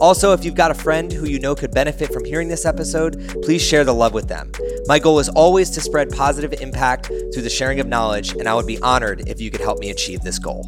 Also, if you've got a friend who you know could benefit from hearing this episode, please share the love with them. My goal is always to spread positive impact through the sharing of knowledge, and I would be honored if you could help me achieve this goal.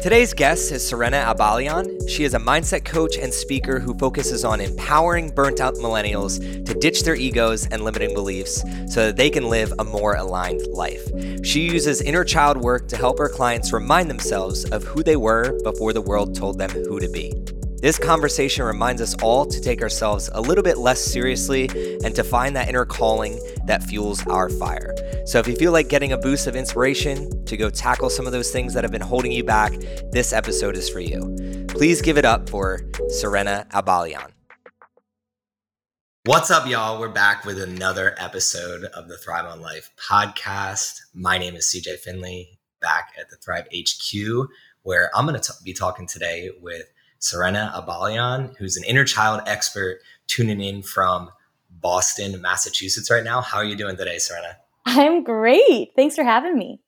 Today's guest is Serena Abalian. She is a mindset coach and speaker who focuses on empowering burnt out millennials to ditch their egos and limiting beliefs so that they can live a more aligned life. She uses inner child work to help her clients remind themselves of who they were before the world told them who to be. This conversation reminds us all to take ourselves a little bit less seriously and to find that inner calling that fuels our fire. So, if you feel like getting a boost of inspiration to go tackle some of those things that have been holding you back, this episode is for you. Please give it up for Serena Abalian. What's up, y'all? We're back with another episode of the Thrive on Life podcast. My name is CJ Finley, back at the Thrive HQ, where I'm going to be talking today with Serena Abalian, who's an inner child expert tuning in from Boston, Massachusetts right now. How are you doing today, Serena? I'm great. Thanks for having me.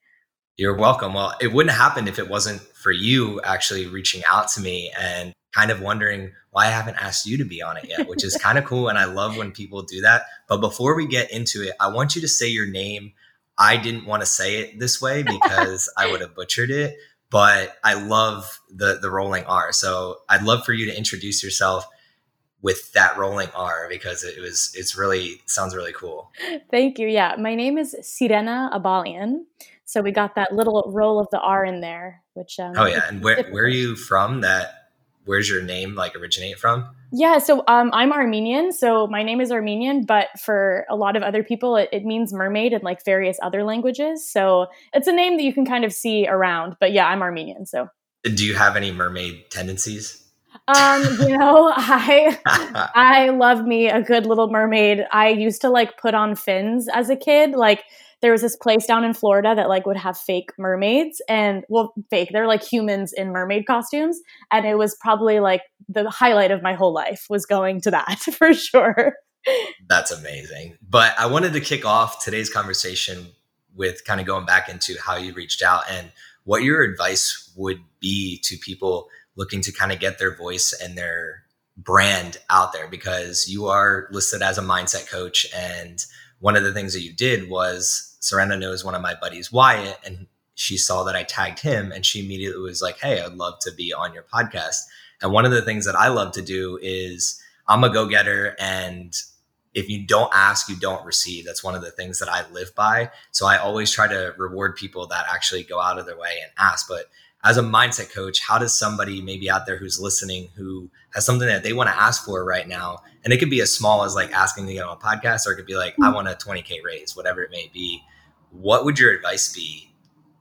You're welcome. Well, it wouldn't happen if it wasn't for you actually reaching out to me and kind of wondering why I haven't asked you to be on it yet, which is kind of cool. And I love when people do that. But before we get into it, I want you to say your name. I didn't want to say it this way because I would have butchered it but I love the the rolling R. So I'd love for you to introduce yourself with that rolling R because it was it's really sounds really cool. Thank you. Yeah, my name is Serena Abalian. So we got that little roll of the R in there, which um, oh yeah, and where where are you from? That where's your name like originate from? Yeah, so um, I'm Armenian, so my name is Armenian, but for a lot of other people, it, it, means mermaid in like various other languages. So it's a name that you can kind of see around. But yeah, I'm Armenian. So do you have any mermaid tendencies? Um, you know, I I love me a good little mermaid. I used to like put on fins as a kid, like there was this place down in Florida that like would have fake mermaids and well fake they're like humans in mermaid costumes and it was probably like the highlight of my whole life was going to that for sure. That's amazing. But I wanted to kick off today's conversation with kind of going back into how you reached out and what your advice would be to people looking to kind of get their voice and their brand out there because you are listed as a mindset coach and one of the things that you did was Serena knows one of my buddies, Wyatt, and she saw that I tagged him and she immediately was like, Hey, I'd love to be on your podcast. And one of the things that I love to do is I'm a go getter. And if you don't ask, you don't receive. That's one of the things that I live by. So I always try to reward people that actually go out of their way and ask. But as a mindset coach, how does somebody maybe out there who's listening who has something that they want to ask for right now? And it could be as small as like asking to get on a podcast, or it could be like, I hmm. want a 20K raise, whatever it may be. What would your advice be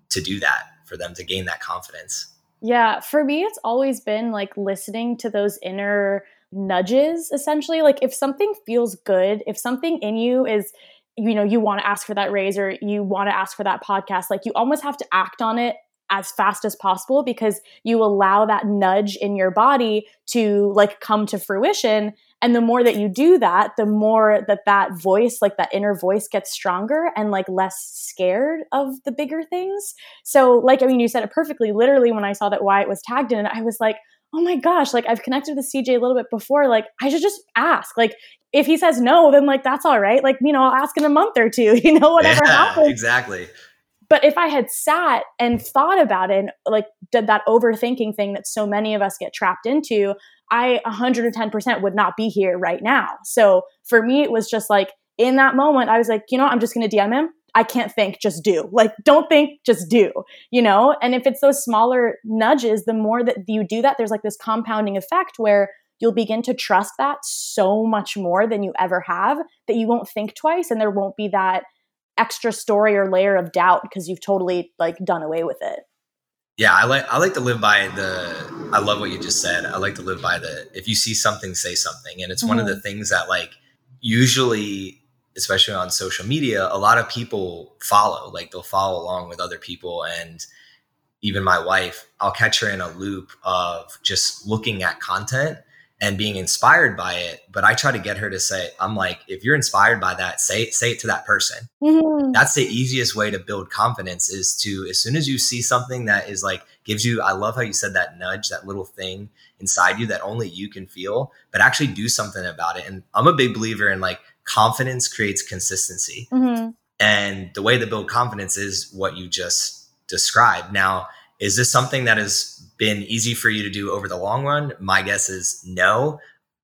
to do that for them to gain that confidence? Yeah, for me, it's always been like listening to those inner nudges, essentially. Like if something feels good, if something in you is, you know, you want to ask for that raise or you want to ask for that podcast, like you almost have to act on it as fast as possible because you allow that nudge in your body to like come to fruition and the more that you do that the more that that voice like that inner voice gets stronger and like less scared of the bigger things. So like i mean you said it perfectly. Literally when i saw that wyatt was tagged in it i was like oh my gosh like i've connected with cj a little bit before. Like i should just ask. Like if he says no then like that's all right. Like you know i'll ask in a month or two you know whatever yeah, happens. exactly. But if I had sat and thought about it and like did that overthinking thing that so many of us get trapped into, I 110% would not be here right now. So for me, it was just like in that moment, I was like, you know, I'm just going to DM him. I can't think, just do. Like, don't think, just do, you know? And if it's those smaller nudges, the more that you do that, there's like this compounding effect where you'll begin to trust that so much more than you ever have that you won't think twice and there won't be that extra story or layer of doubt because you've totally like done away with it. Yeah, I like I like to live by the I love what you just said. I like to live by the if you see something say something and it's mm-hmm. one of the mm-hmm. things that like usually especially on social media a lot of people follow like they'll follow along with other people and even my wife I'll catch her in a loop of just looking at content and being inspired by it but i try to get her to say i'm like if you're inspired by that say it say it to that person mm-hmm. that's the easiest way to build confidence is to as soon as you see something that is like gives you i love how you said that nudge that little thing inside you that only you can feel but actually do something about it and i'm a big believer in like confidence creates consistency mm-hmm. and the way to build confidence is what you just described now is this something that has been easy for you to do over the long run? My guess is no.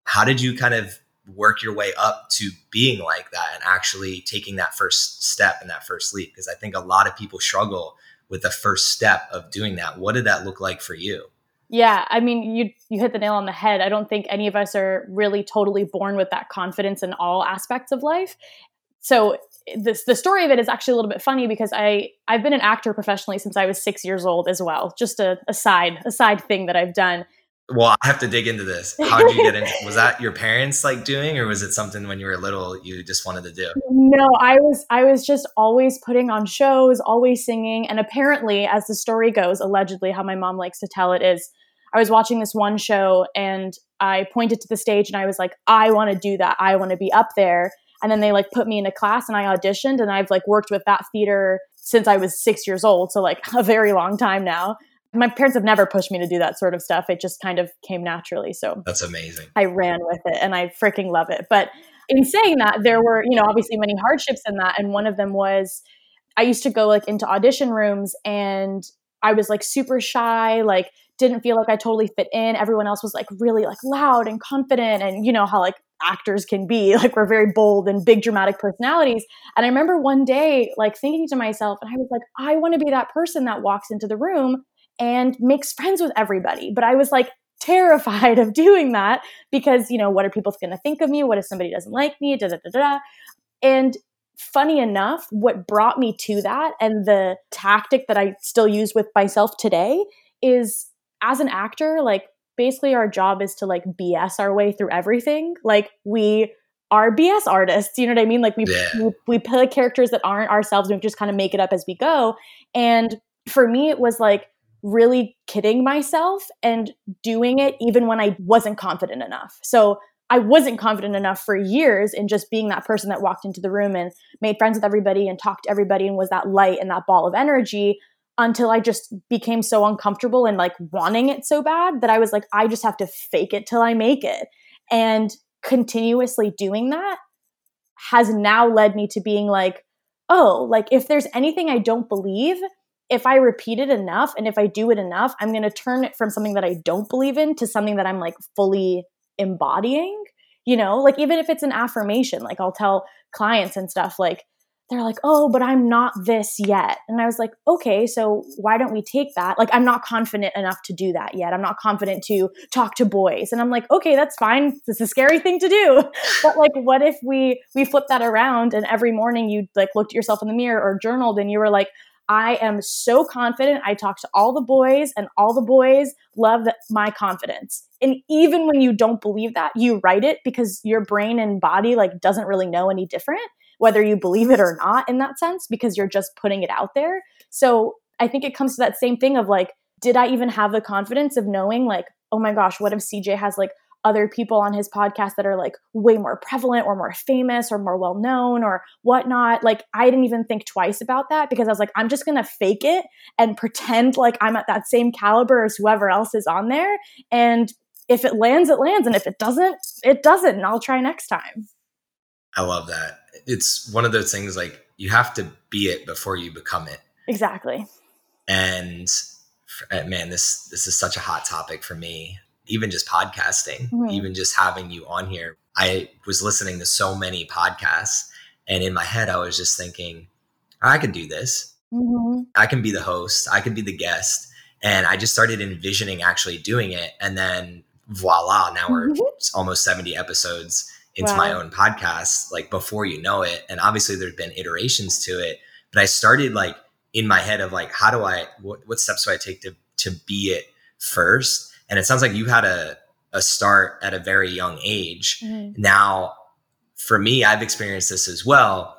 How did you kind of work your way up to being like that and actually taking that first step and that first leap? Because I think a lot of people struggle with the first step of doing that. What did that look like for you? Yeah, I mean, you you hit the nail on the head. I don't think any of us are really totally born with that confidence in all aspects of life. So this the story of it is actually a little bit funny because I I've been an actor professionally since I was six years old as well. Just a, a side a side thing that I've done. Well, I have to dig into this. How did you get into? was that your parents like doing, or was it something when you were little you just wanted to do? No, I was I was just always putting on shows, always singing, and apparently, as the story goes, allegedly how my mom likes to tell it is, I was watching this one show and I pointed to the stage and I was like, I want to do that. I want to be up there and then they like put me in a class and I auditioned and I've like worked with that theater since I was 6 years old so like a very long time now. My parents have never pushed me to do that sort of stuff. It just kind of came naturally so That's amazing. I ran with it and I freaking love it. But in saying that there were you know obviously many hardships in that and one of them was I used to go like into audition rooms and I was like super shy like didn't feel like I totally fit in. Everyone else was like really like loud and confident and you know how like actors can be. Like we're very bold and big dramatic personalities. And i remember one day like thinking to myself and i was like i want to be that person that walks into the room and makes friends with everybody. But i was like terrified of doing that because you know what are people going to think of me? What if somebody doesn't like me? Da, da, da, da. and funny enough what brought me to that and the tactic that i still use with myself today is as an actor like basically our job is to like BS our way through everything. Like we are BS artists, you know what I mean? Like we yeah. we, we play characters that aren't ourselves we just kind of make it up as we go. And for me it was like really kidding myself and doing it even when I wasn't confident enough. So I wasn't confident enough for years in just being that person that walked into the room and made friends with everybody and talked to everybody and was that light and that ball of energy until I just became so uncomfortable and like wanting it so bad that I was like, I just have to fake it till I make it. And continuously doing that has now led me to being like, oh, like if there's anything I don't believe, if I repeat it enough and if I do it enough, I'm going to turn it from something that I don't believe in to something that I'm like fully embodying. You know, like even if it's an affirmation, like I'll tell clients and stuff, like, they're like, oh, but I'm not this yet. And I was like, okay, so why don't we take that? Like, I'm not confident enough to do that yet. I'm not confident to talk to boys. And I'm like, okay, that's fine. It's a scary thing to do. But like, what if we we flip that around and every morning you like looked at yourself in the mirror or journaled and you were like, I am so confident. I talk to all the boys, and all the boys love my confidence. And even when you don't believe that, you write it because your brain and body like doesn't really know any different whether you believe it or not in that sense because you're just putting it out there. So I think it comes to that same thing of like, did I even have the confidence of knowing, like, oh my gosh, what if CJ has like other people on his podcast that are like way more prevalent or more famous or more well known or whatnot. Like, I didn't even think twice about that because I was like, I'm just gonna fake it and pretend like I'm at that same caliber as whoever else is on there. And if it lands, it lands. And if it doesn't, it doesn't. And I'll try next time. I love that. It's one of those things like you have to be it before you become it. Exactly. And uh, man, this this is such a hot topic for me. Even just podcasting, mm-hmm. even just having you on here. I was listening to so many podcasts, and in my head, I was just thinking, I can do this. Mm-hmm. I can be the host. I can be the guest. And I just started envisioning actually doing it. And then voila, now we're mm-hmm. almost 70 episodes into wow. my own podcast like before you know it and obviously there's been iterations to it but i started like in my head of like how do i what, what steps do i take to to be it first. And it sounds like you had a, a start at a very young age. Mm-hmm. Now, for me, I've experienced this as well.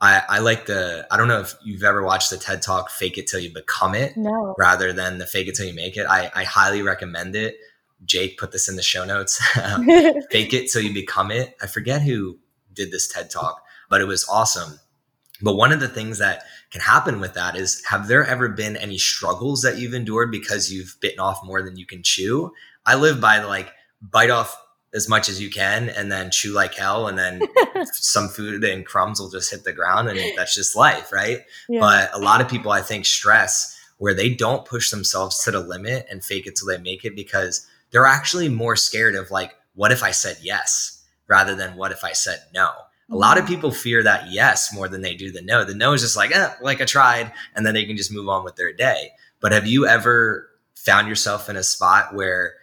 I, I like the, I don't know if you've ever watched the TED Talk, Fake It Till You Become It, no. rather than the Fake It Till You Make It. I, I highly recommend it. Jake put this in the show notes. Um, fake It Till You Become It. I forget who did this TED Talk, but it was awesome. But one of the things that can happen with that is have there ever been any struggles that you've endured because you've bitten off more than you can chew? I live by like bite off as much as you can and then chew like hell and then some food and crumbs will just hit the ground and that's just life, right? Yeah. But a lot of people I think stress where they don't push themselves to the limit and fake it till they make it because they're actually more scared of like what if I said yes rather than what if I said no? A lot of people fear that yes more than they do the no. The no is just like, eh, like I tried, and then they can just move on with their day. But have you ever found yourself in a spot where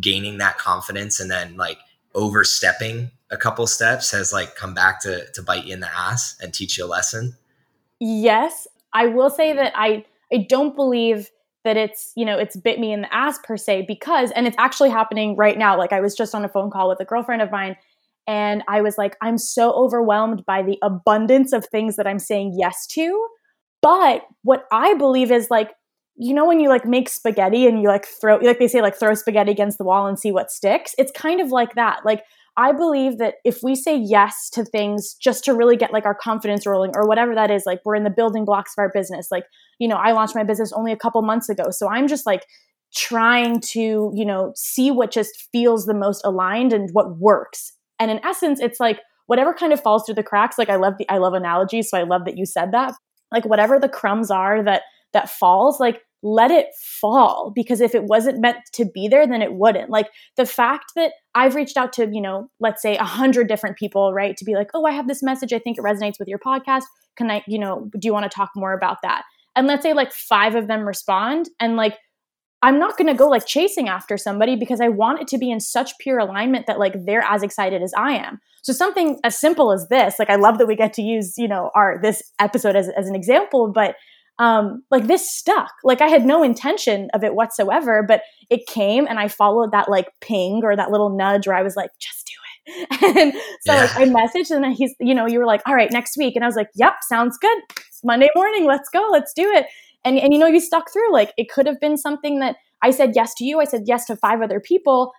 gaining that confidence and then like overstepping a couple steps has like come back to to bite you in the ass and teach you a lesson? Yes, I will say that I I don't believe that it's you know it's bit me in the ass per se because and it's actually happening right now like i was just on a phone call with a girlfriend of mine and I was like, I'm so overwhelmed by the abundance of things that I'm saying yes to. But what I believe is like, you know, when you like make spaghetti and you like throw, like they say, like throw spaghetti against the wall and see what sticks. It's kind of like that. Like, I believe that if we say yes to things just to really get like our confidence rolling or whatever that is, like we're in the building blocks of our business. Like, you know, I launched my business only a couple months ago. So I'm just like trying to, you know, see what just feels the most aligned and what works. And in essence, it's like whatever kind of falls through the cracks. Like I love the I love analogies, so I love that you said that. Like whatever the crumbs are that that falls, like let it fall because if it wasn't meant to be there then it wouldn't. Like the fact that i've reached out to you know let's say a hundred different people right to be like oh i have this message. I think it resonates with your podcast. Can i you know do you want to talk more about that? And let's say like five of them respond and like I'm not going to go like chasing after somebody because I want it to be in such pure alignment that like they're as excited as I am. So something as simple as this, like I love that we get to use, you know, our this episode as, as an example, but um like this stuck. Like I had no intention of it whatsoever, but it came and I followed that like ping or that little nudge where I was like, just do it. And so yeah. like, I messaged and he's, you know, you were like, all right, next week. And I was like, yep, sounds good. Monday morning, let's go, let's do it and and you know you stuck through like it could have been something that i said yes to you i said yes to five other people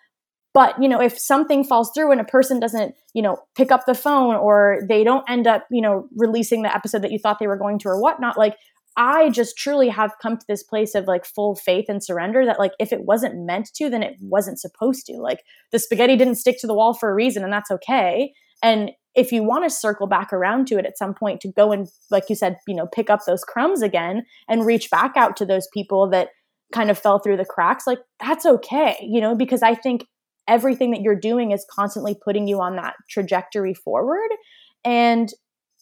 but you know if something falls through and a person doesn't you know pick up the phone or they don't end up you know releasing the episode that you thought they were going to or whatnot like i just truly have come to this place of like full faith and surrender that like if it wasn't meant to then it wasn't supposed to. Like the spaghetti didn't stick to the wall for a reason and that's okay. And if you want to circle back around to it at some point to go and like you said you know pick up those crumbs again and reach back out to those people that kind of fell through the cracks like that's okay you know because i think everything that you're doing is constantly putting you on that trajectory forward. And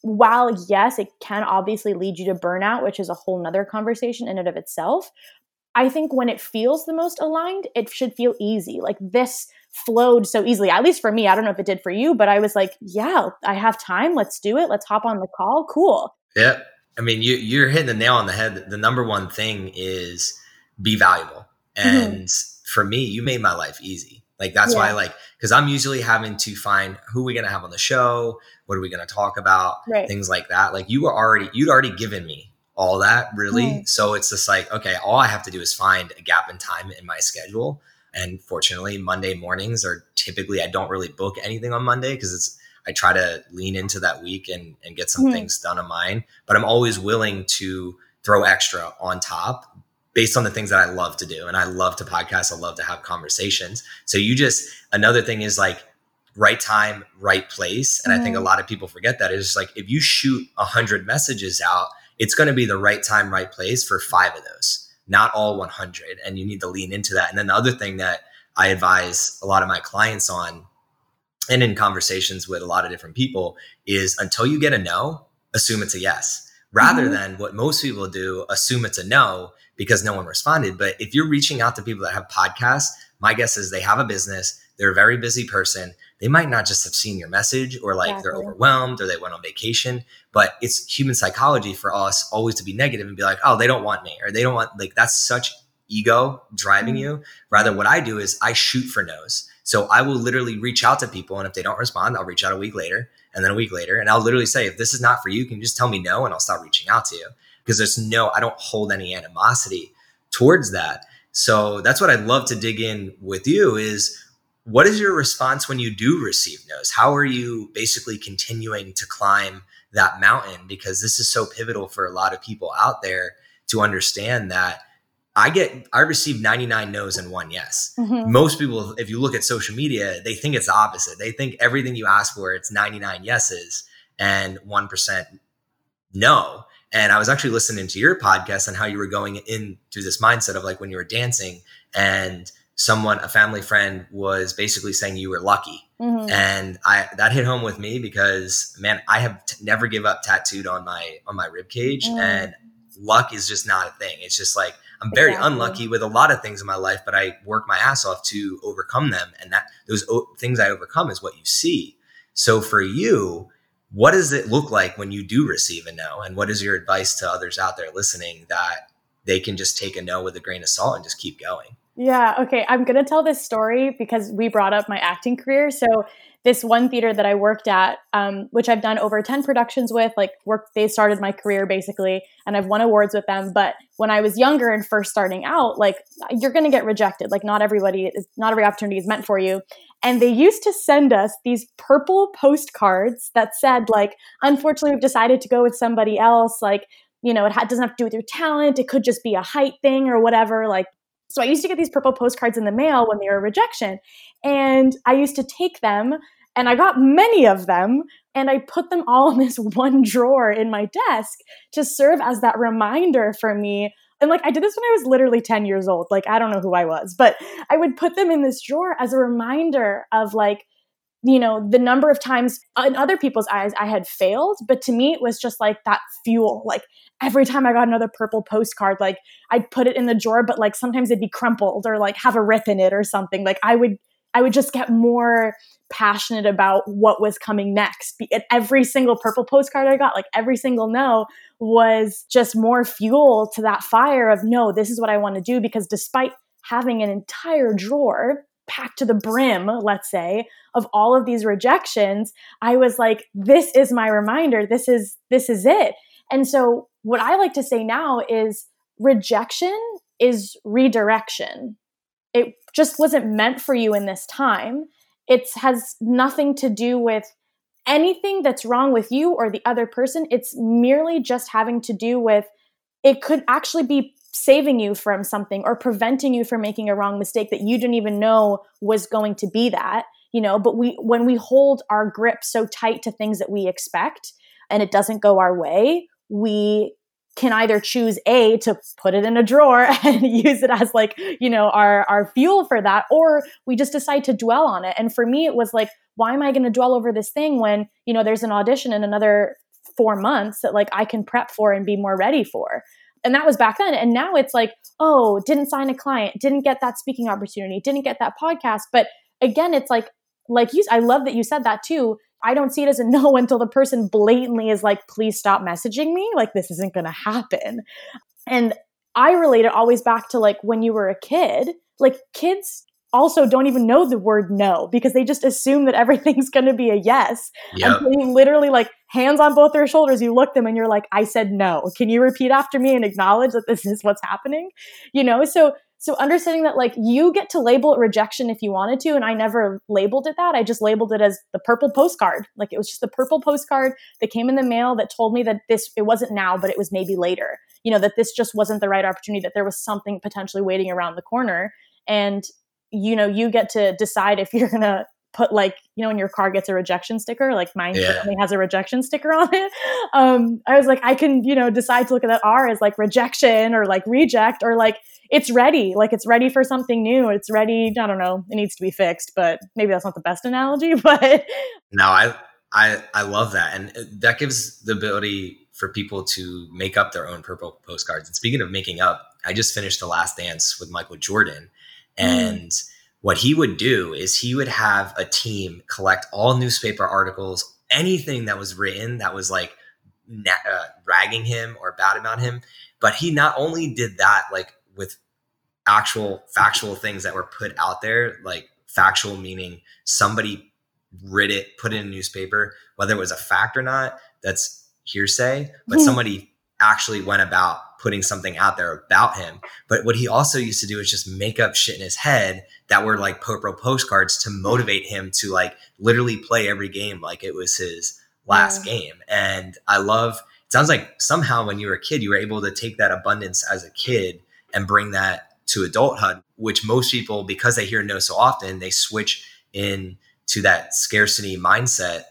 while yes it can obviously lead you to burnout which is a whole nother conversation in and of itself i think when it feels the most aligned it should feel easy like this flowed so easily. At least for me, I don't know if it did for you, but I was like, yeah, I have time. Let's do it. Let's hop on the call. Cool. Yeah. I mean, you, you're hitting the nail on the head. The number one thing is be valuable. Mm-hmm. And mm-hmm. for me, you made my life easy. Like that's yeah. why like because I'm usually having to find who we're gonna have on the show, what are we gonna talk about, right. things like that. Like you were already you'd already given me all that really. Mm. So it's just like, okay, all I have to do is find a gap in time in my schedule and fortunately, Monday mornings are typically I don't really book anything on Monday because it's I try to lean into that week and, and get some mm-hmm. things done of mine. But I'm always willing to throw extra on top based on the things that I love to do. And I love to podcast. I love to have conversations. So you just another thing is like right time, right place. And mm-hmm. I think a mm-hmm. lot of people forget that. It's just like if you shoot a hundred messages out, it's going to be the right time, right place for five of those not all 100 and you need to lean into that and then the other thing that i advise a lot of my clients on and in conversations with a lot of different people is until you get a no assume it's a yes rather mm-hmm. than what most people do assume it's a no because no one responded but if you're reaching out to people that have podcasts my guess is they have a business they're a very busy person they might not just have seen your message or like exactly. they're overwhelmed or they went on vacation but it's human psychology for us always to be negative and be like oh they don't want me or they don't want like that's such ego driving mm-hmm. you. Rather, what I do is I shoot for no's. So I will literally reach out to people, and if they don't respond, I'll reach out a week later, and then a week later, and I'll literally say, if this is not for you, can you just tell me no, and I'll stop reaching out to you because there's no, I don't hold any animosity towards that. So that's what I'd love to dig in with you is what is your response when you do receive no's? How are you basically continuing to climb that mountain? Because this is so pivotal for a lot of people out there to understand that I get I receive 99 no's and one yes. Mm-hmm. Most people, if you look at social media, they think it's the opposite. They think everything you ask for, it's 99 yeses and 1% no. And I was actually listening to your podcast and how you were going into this mindset of like when you were dancing and someone, a family friend was basically saying you were lucky. Mm-hmm. And I, that hit home with me because man, I have t- never give up tattooed on my, on my rib cage mm. and luck is just not a thing. It's just like, I'm very exactly. unlucky with a lot of things in my life, but I work my ass off to overcome them. And that those o- things I overcome is what you see. So for you, what does it look like when you do receive a no? And what is your advice to others out there listening that they can just take a no with a grain of salt and just keep going? Yeah, okay. I'm going to tell this story because we brought up my acting career. So this one theater that I worked at, um, which I've done over 10 productions with, like work, they started my career basically, and I've won awards with them. But when I was younger and first starting out, like you're going to get rejected. Like not everybody, is not every opportunity is meant for you. And they used to send us these purple postcards that said like, unfortunately, we've decided to go with somebody else. Like, you know, it doesn't have to do with your talent. It could just be a height thing or whatever. Like, so I used to get these purple postcards in the mail when they were a rejection. And I used to take them and I got many of them and I put them all in this one drawer in my desk to serve as that reminder for me. And like I did this when I was literally 10 years old. Like I don't know who I was, but I would put them in this drawer as a reminder of like, you know, the number of times in other people's eyes I had failed. But to me, it was just like that fuel. Like every time I got another purple postcard, like I'd put it in the drawer, but like sometimes it'd be crumpled or like have a rip in it or something. Like I would I would just get more passionate about what was coming next. At every single purple postcard I got, like every single no, was just more fuel to that fire of no, this is what I want to do. Because despite having an entire drawer packed to the brim, let's say, of all of these rejections, I was like, this is my reminder. This is this is it. And so what I like to say now is rejection is redirection. It just wasn't meant for you in this time. It has nothing to do with anything that's wrong with you or the other person. It's merely just having to do with it could actually be saving you from something or preventing you from making a wrong mistake that you didn't even know was going to be that you know but we when we hold our grip so tight to things that we expect and it doesn't go our way we can either choose a to put it in a drawer and use it as like you know our our fuel for that or we just decide to dwell on it. And for me it was like why am i going to dwell over this thing when you know there's an audition in another 4 months that like i can prep for and be more ready for? And that was back then. And now it's like oh didn't sign a client didn't get that speaking opportunity didn't get that podcast. But again it's like like you i love that you said that too I don't see it as a no until the person blatantly is like, please stop messaging me. Like, this isn't going to happen. And I relate it always back to like when you were a kid, like kids also don't even know the word no because they just assume that everything's going to be a yes. Yep. And you literally like hands on both their shoulders, you look them and you're like, I said no. Can you repeat after me and acknowledge that this is what's happening? You know, so so understanding that like you get to label it rejection if you wanted to and i never labeled it that. I just labeled it as the purple postcard. Like it was just the purple postcard that came in the mail that told me that this it wasn't now but it was maybe later. You know that this just wasn't the right opportunity that there was something potentially waiting around the corner. And you know you get to decide if you're going to put like you know when your car gets a rejection sticker like mine yeah. has a rejection sticker on it. Um i was like i can you know decide to look at that r as like rejection or like reject or like it's ready like it's ready for something new it's ready i don't know it needs to be fixed but maybe that's not the best analogy but no i i i love that and that gives the ability for people to make up their own purple postcards and speaking of making up i just finished the last dance with michael jordan mm. and mm what he would do is he would have a team collect all newspaper articles, anything that was written that was like uh, ragging him or bad about him. But he not only did that like with actual factual things that were put out there, like factual meaning somebody read it, put it in a newspaper, whether it was a fact or not, that's hearsay, but mhm. somebody actually went about putting something out there about him. But what he also used to do is just make up shit in his head that were like purple postcards to motivate him to like literally play every game like it was his last yeah. game. And I love it sounds like somehow when you were a kid, you were able to take that abundance as a kid and bring that to adulthood, which most people, because they hear no so often, they switch in to that scarcity mindset,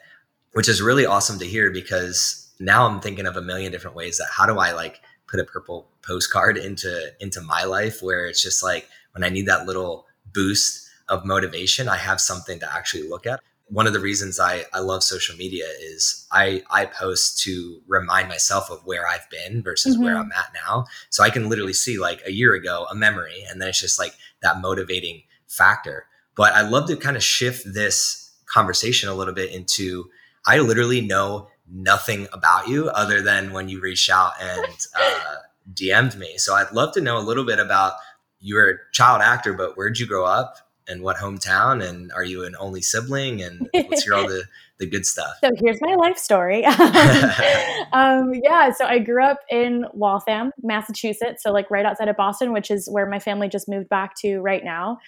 which is really awesome to hear because now I'm thinking of a million different ways that how do I like put a purple postcard into into my life where it's just like when I need that little boost of motivation, I have something to actually look at. One of the reasons I, I love social media is I, I post to remind myself of where I've been versus mm-hmm. where I'm at now. So I can literally see like a year ago a memory, and then it's just like that motivating factor. But I love to kind of shift this conversation a little bit into I literally know nothing about you other than when you reached out and uh, DM'd me. So I'd love to know a little bit about you're a child actor, but where'd you grow up and what hometown? And are you an only sibling? And what's your all the, the good stuff? So here's my life story. um, yeah, so I grew up in Waltham, Massachusetts, so like right outside of Boston, which is where my family just moved back to right now.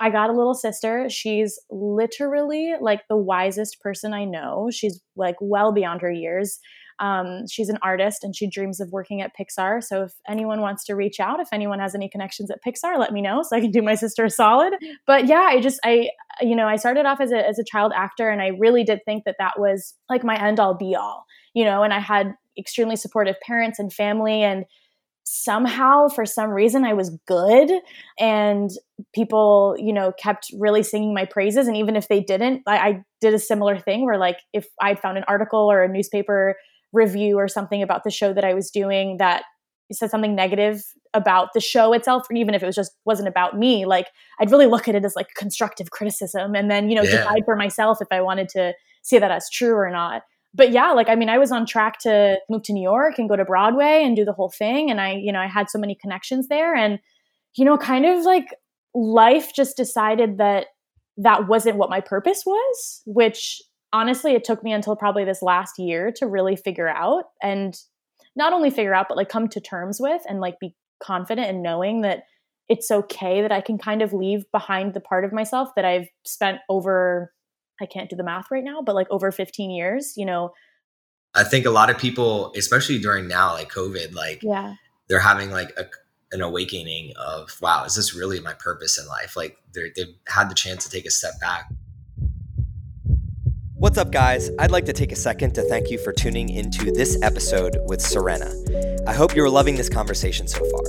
I got a little sister. She's literally like the wisest person I know. She's like well beyond her years. Um, she's an artist and she dreams of working at Pixar. So if anyone wants to reach out, if anyone has any connections at Pixar, let me know so I can do my sister a solid. But yeah, I just I you know I started off as a as a child actor and I really did think that that was like my end all be all. You know, and I had extremely supportive parents and family and somehow for some reason I was good and people, you know, kept really singing my praises. And even if they didn't, I, I did a similar thing where like if I'd found an article or a newspaper review or something about the show that I was doing that said something negative about the show itself, or even if it was just wasn't about me, like I'd really look at it as like constructive criticism and then, you know, yeah. decide for myself if I wanted to see that as true or not but yeah, like I mean, I was on track to move to New York and go to Broadway and do the whole thing. And I, you know, I had so many connections there. And, you know, kind of like life just decided that that wasn't what my purpose was, which honestly, it took me until probably this last year to really figure out and not only figure out, but like come to terms with and like be confident in knowing that it's okay that I can kind of leave behind the part of myself that I've spent over I can't do the math right now, but like over 15 years, you know. I think a lot of people, especially during now, like COVID, like yeah, they're having like a, an awakening of, wow, is this really my purpose in life? Like they've had the chance to take a step back. What's up, guys? I'd like to take a second to thank you for tuning into this episode with Serena. I hope you're loving this conversation so far.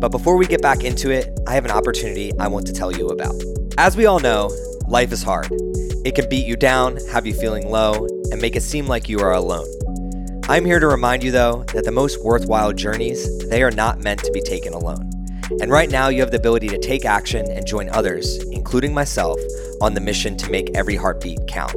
But before we get back into it, I have an opportunity I want to tell you about. As we all know, life is hard. It can beat you down, have you feeling low, and make it seem like you are alone. I'm here to remind you though that the most worthwhile journeys, they are not meant to be taken alone. And right now you have the ability to take action and join others, including myself, on the mission to make every heartbeat count.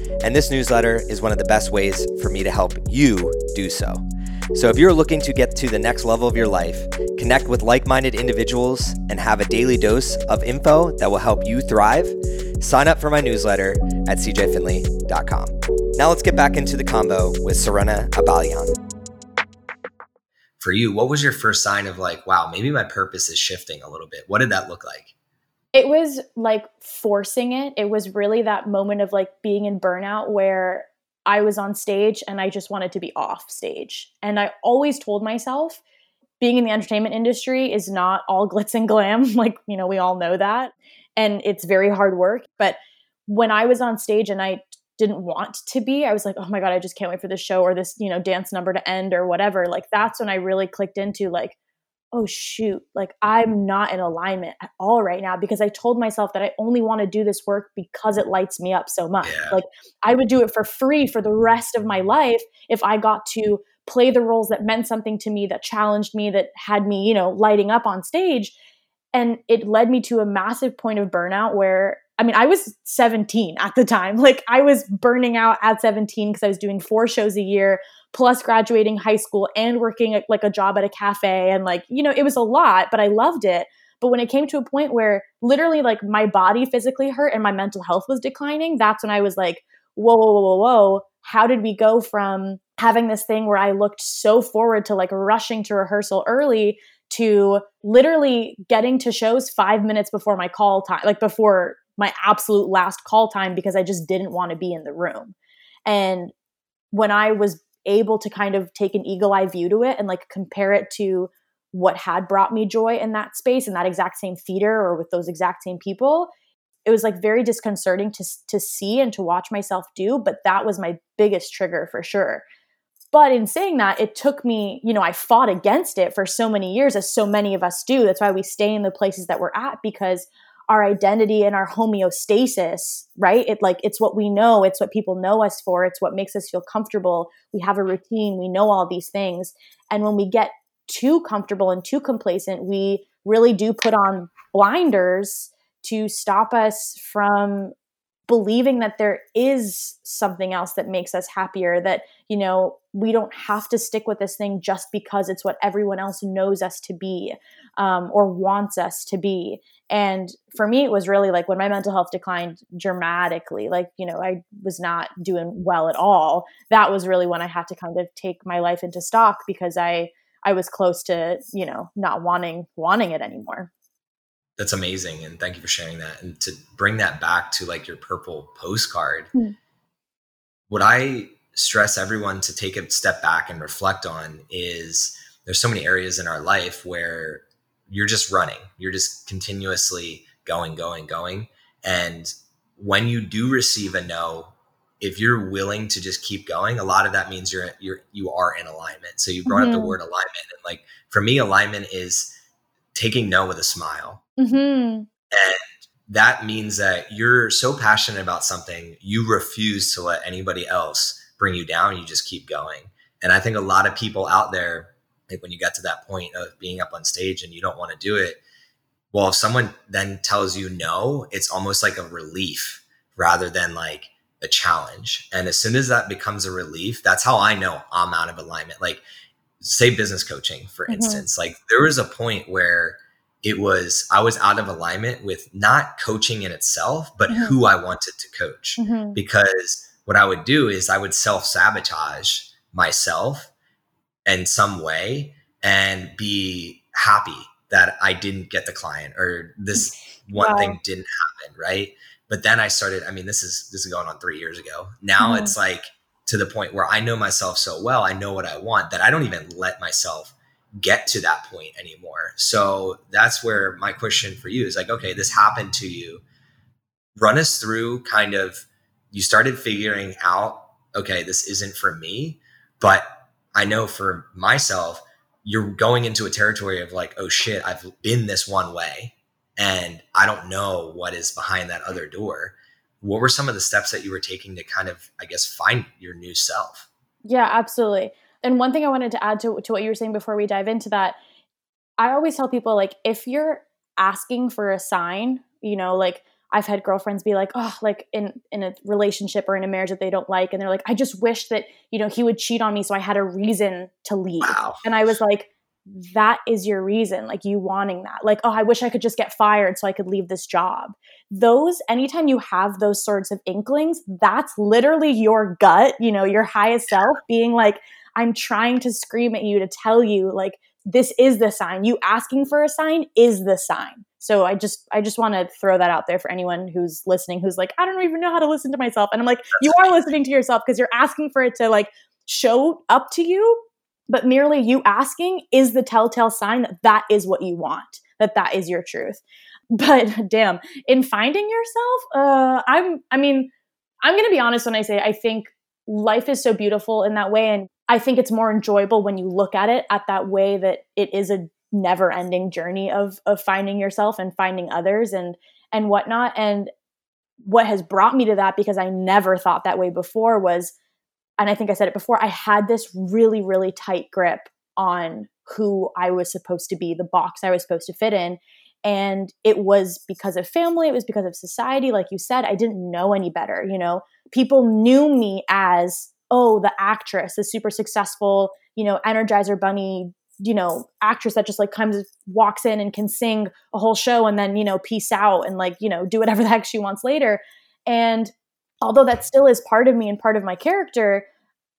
And this newsletter is one of the best ways for me to help you do so. So if you're looking to get to the next level of your life, connect with like minded individuals, and have a daily dose of info that will help you thrive, sign up for my newsletter at cjfinley.com. Now let's get back into the combo with Serena Abalian. For you, what was your first sign of like, wow, maybe my purpose is shifting a little bit? What did that look like? It was like forcing it. It was really that moment of like being in burnout where I was on stage and I just wanted to be off stage. And I always told myself being in the entertainment industry is not all glitz and glam. like, you know, we all know that. And it's very hard work. But when I was on stage and I didn't want to be, I was like, oh my God, I just can't wait for this show or this, you know, dance number to end or whatever. Like, that's when I really clicked into like, oh shoot, like I'm not in alignment at all right now because I told myself that I only want to do this work because it lights me up so much. Yeah. Like I would do it for free for the rest of my life if I got to play the roles that meant something to me, that challenged me, that had me, you know, lighting up on stage. And it led me to a massive point of burnout where I mean, I was 17 at the time. Like I was burning out at 17 because I was doing four shows a year plus graduating high school and working at, like a job at a cafe and like you know it was a lot but i loved it but when it came to a point where literally like my body physically hurt and my mental health was declining that's when i was like whoa whoa whoa whoa, whoa. how did we go from having this thing where i looked so forward to like rushing to rehearsal early to literally getting to shows five minutes before my call time like before my absolute last call time because i just didn't want to be in the room. And when i was able to kind of take an eagle eye view to it and like compare it to what had brought me joy in that space in that exact same theater or with those exact same people it was like very disconcerting to to see and to watch myself do but that was my biggest trigger for sure. But in saying that it took me you know i fought against it for so many years as so many of us do. That's why we stay in the places that we're at because our identity and our homeostasis, right? It like it's what we know, it's what people know us for, it's what makes us feel comfortable. We have a routine, we know all these things. And when we get too comfortable and too complacent, we really do put on blinders to stop us from believing that there is something else that makes us happier that you know we don't have to stick with this thing just because it's what everyone else knows us to be um, or wants us to be. And for me it was really like when my mental health declined dramatically like you know i was not doing well at all that was really when i had to kind of take my life into stock because i i was close to you know not wanting wanting it anymore that's amazing and thank you for sharing that and to bring that back to like your purple postcard mm. what i stress everyone to take a step back and reflect on is there's so many areas in our life where you're just running you're just continuously going going going and when you do receive a no if you're willing to just keep going a lot of that means you're you're you are in alignment so you brought mm-hmm. up the mm-hmm. word alignment and like for me alignment is taking no with a smile. Mm-hmm. and that means that you're so passionate about something you refuse to let anybody else bring you down you just keep going. And i think a lot of people out there like when you get to that point of being up on stage and you don't want to do it well if someone then tells you no it's almost like a relief rather than like a challenge. And as soon as that becomes a relief that's how i know i'm out of alignment. Like say business coaching for mm-hmm. instance like there was a point where it was i was out of alignment with not coaching in itself but mm-hmm. who i wanted to coach mm-hmm. because what i would do is i would self-sabotage myself in some way and be happy that I didn't get the client or this one wow. thing didn't happen, right? But then I started, I mean, this is this is going on 3 years ago. Now mm-hmm. it's like to the point where I know myself so well, I know what I want that I don't even let myself get to that point anymore. So that's where my question for you is like, okay, this happened to you. Run us through kind of you started figuring out, okay, this isn't for me, but I know for myself, you're going into a territory of like, oh shit, I've been this one way and I don't know what is behind that other door. What were some of the steps that you were taking to kind of, I guess, find your new self? Yeah, absolutely. And one thing I wanted to add to, to what you were saying before we dive into that, I always tell people like, if you're asking for a sign, you know, like I've had girlfriends be like, oh, like in in a relationship or in a marriage that they don't like, and they're like, I just wish that you know he would cheat on me so I had a reason to leave. Wow. And I was like, that is your reason, like you wanting that. Like, oh, I wish I could just get fired so I could leave this job. Those, anytime you have those sorts of inklings, that's literally your gut, you know, your highest self being like, I'm trying to scream at you to tell you, like, this is the sign. You asking for a sign is the sign. So I just I just want to throw that out there for anyone who's listening who's like I don't even know how to listen to myself and I'm like you are listening to yourself because you're asking for it to like show up to you but merely you asking is the telltale sign that that is what you want that that is your truth. But damn in finding yourself uh i'm i mean i'm to be honest when i say i think life is so beautiful in that way and i think it's more enjoyable when you look at it at that way that it is a never ending journey of of finding yourself and finding others and and whatnot. And what has brought me to that because i never thought that way before was and i think i said it before i had this really really tight grip on who i was supposed to be the box i was supposed to fit in. And it was because of family it was because of society. Like you said i didn't know any better you know? People knew me as oh the actress the super successful you know energizer bunny you know actress that just like comes walks in and can sing a whole show and then you know peace out and like you know do whatever the heck she wants later. And although that still is part of me and part of my character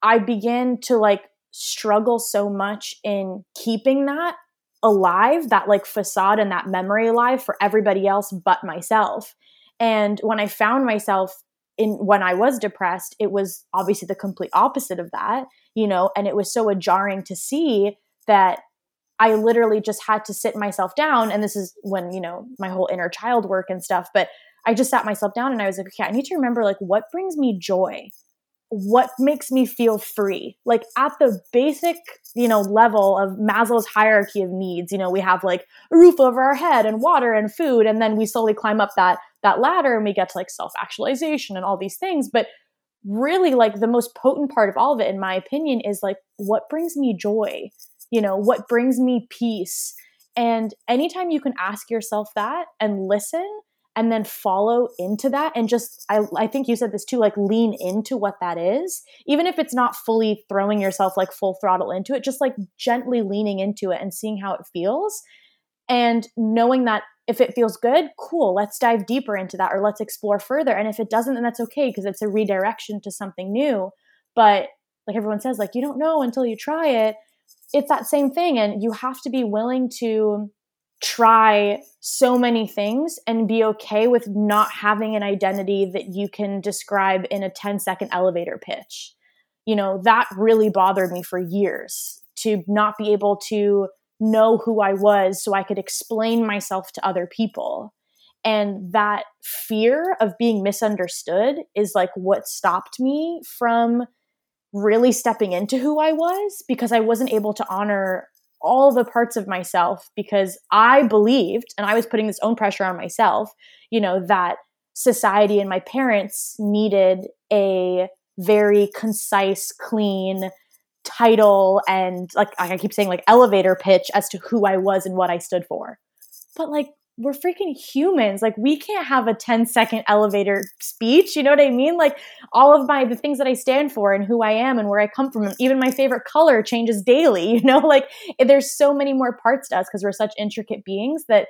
i began to like struggle so much in keeping that alive that like facade and that memory alive for everybody else but myself and when i found myself in when i was depressed it was obviously the complete opposite of that you know and it was so jarring to see that I literally just had to sit myself down. And this is when, you know, my whole inner child work and stuff, but I just sat myself down and I was like, okay, I need to remember like what brings me joy? What makes me feel free? Like at the basic, you know, level of Maslow's hierarchy of needs, you know, we have like a roof over our head and water and food. And then we slowly climb up that that ladder and we get to like self-actualization and all these things. But really like the most potent part of all of it, in my opinion, is like what brings me joy? you know what brings me peace and anytime you can ask yourself that and listen and then follow into that and just I, I think you said this too like lean into what that is. Even if it's not fully throwing yourself like full throttle into it just like gently leaning into it and seeing how it feels. And knowing that if it feels good cool let's dive deeper into that or let's explore further. And if it doesn't then that's okay because it's a redirection to something new. But like everyone says like you don't know until you try it. It's that same thing and you have to be willing to try so many things and be okay with not having an identity that you can describe in a 10 second elevator pitch you know that really bothered me for years to not be able to know who I was so I could explain myself to other people. And that fear of being misunderstood is like what stopped me from really stepping into who I was because I wasn't able to honor all the parts of myself because I believed, and I was putting this own pressure on myself, you know, that society and my parents needed a very concise, clean title and like I keep saying like elevator pitch as to who I was and what I stood for. But like we're freaking humans. Like we can't have a 10 second elevator speech. You know what I mean? Like all of my the things that I stand for and who I am and where I come from, even my favorite color changes daily. You know, like there's so many more parts to us because we're such intricate beings that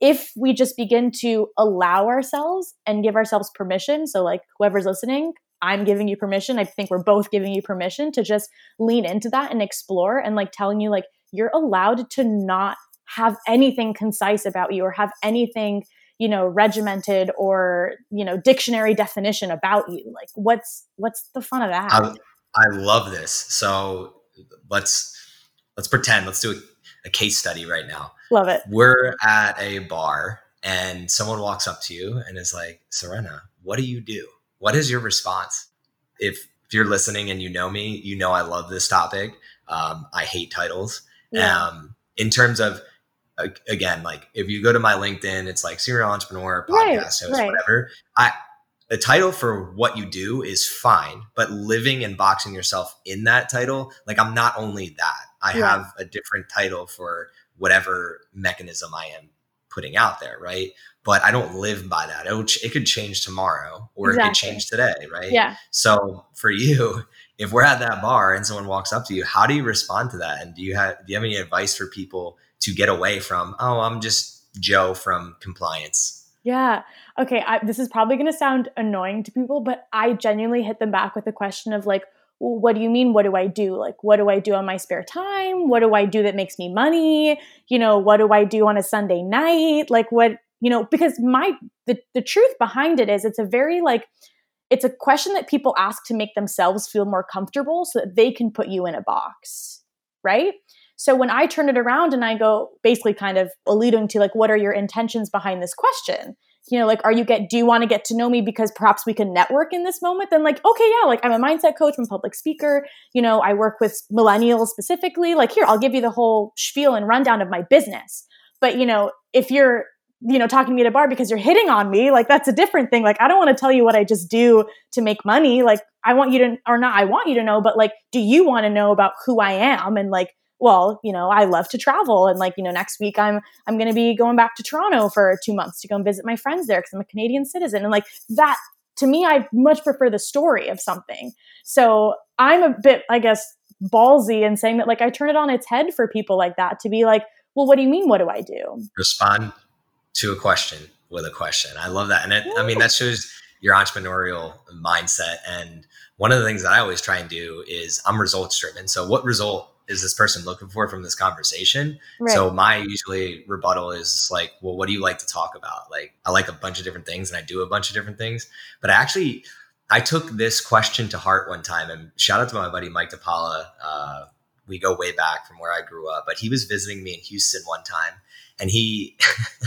if we just begin to allow ourselves and give ourselves permission, so like whoever's listening, I'm giving you permission. I think we're both giving you permission to just lean into that and explore and like telling you like you're allowed to not have anything concise about you or have anything you know regimented or you know dictionary definition about you? Like what's what's the fun of that? I, I love this. So let's let's pretend. Let's do a, a case study right now. Love it. We're at a bar and someone walks up to you and is like serena what do you do? What is your response? If if you're listening and you know me you know i love this topic. Um, i hate titles. Yeah. um, in terms of again, like if you go to my LinkedIn, it's like serial entrepreneur, podcast right, host, right. whatever. I the title for what you do is fine, but living and boxing yourself in that title, like I'm not only that, I yeah. have a different title for whatever mechanism I am putting out there, right? But I don't live by that. It, it could change tomorrow or exactly. it could change today, right? Yeah. So for you, if we're at that bar and someone walks up to you, how do you respond to that? And do you have do you have any advice for people to get away from, oh, I'm just Joe from compliance. Yeah. Okay. I, this is probably going to sound annoying to people, but I genuinely hit them back with the question of like, well, what do you mean? What do I do? Like, what do I do on my spare time? What do I do that makes me money? You know, what do I do on a Sunday night? Like, what, you know, because my, the, the truth behind it is it's a very like, it's a question that people ask to make themselves feel more comfortable so that they can put you in a box. Right. So when I turn it around and I go basically kind of alluding to like, what are your intentions behind this question? you know, like, are you get, do you want to get to know me because perhaps we can network in this moment? Then, like, okay, yeah, like, I'm a mindset coach, I'm a public speaker. You know, I work with millennials specifically. Like, here, I'll give you the whole spiel and rundown of my business. But, you know, if you're, you know, talking to me at a bar because you're hitting on me, like, that's a different thing. Like, I don't want to tell you what I just do to make money. Like, I want you to, or not, I want you to know, but like, do you want to know about who I am and like, well, you know, I love to travel and like, you know, next week I'm I'm going to be going back to Toronto for 2 months to go and visit my friends there cuz I'm a Canadian citizen and like that to me I much prefer the story of something. So, I'm a bit I guess ballsy in saying that like I turn it on its head for people like that to be like, "Well, what do you mean what do I do?" Respond to a question with a question. I love that. And it, I mean that shows your entrepreneurial mindset and one of the things that I always try and do is I'm results driven. So what result is this person looking for from this conversation? Right. So my usually rebuttal is like, well, what do you like to talk about? Like, I like a bunch of different things and I do a bunch of different things. But I actually, I took this question to heart one time and shout out to my buddy Mike DePaula. Uh, we go way back from where I grew up, but he was visiting me in Houston one time and he,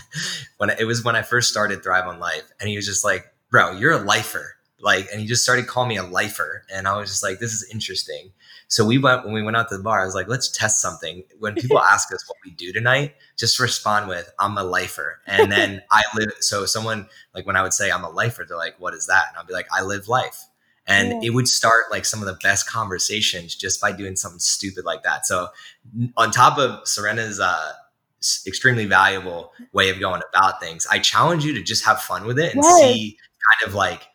when it was when I first started Thrive on Life and he was just like, bro, you're a lifer. Like, and he just started calling me a lifer. And I was just like, this is interesting. So we went when we went out to the bar. I was like, let's test something. When people ask us what we do tonight, just respond with, "I'm a lifer." And then I live. So someone like when I would say I'm a lifer, they're like, "What is that?" And I'll be like, "I live life." And yeah. it would start like some of the best conversations just by doing something stupid like that. So on top of Serena's uh, extremely valuable way of going about things, I challenge you to just have fun with it and yes. see kind of like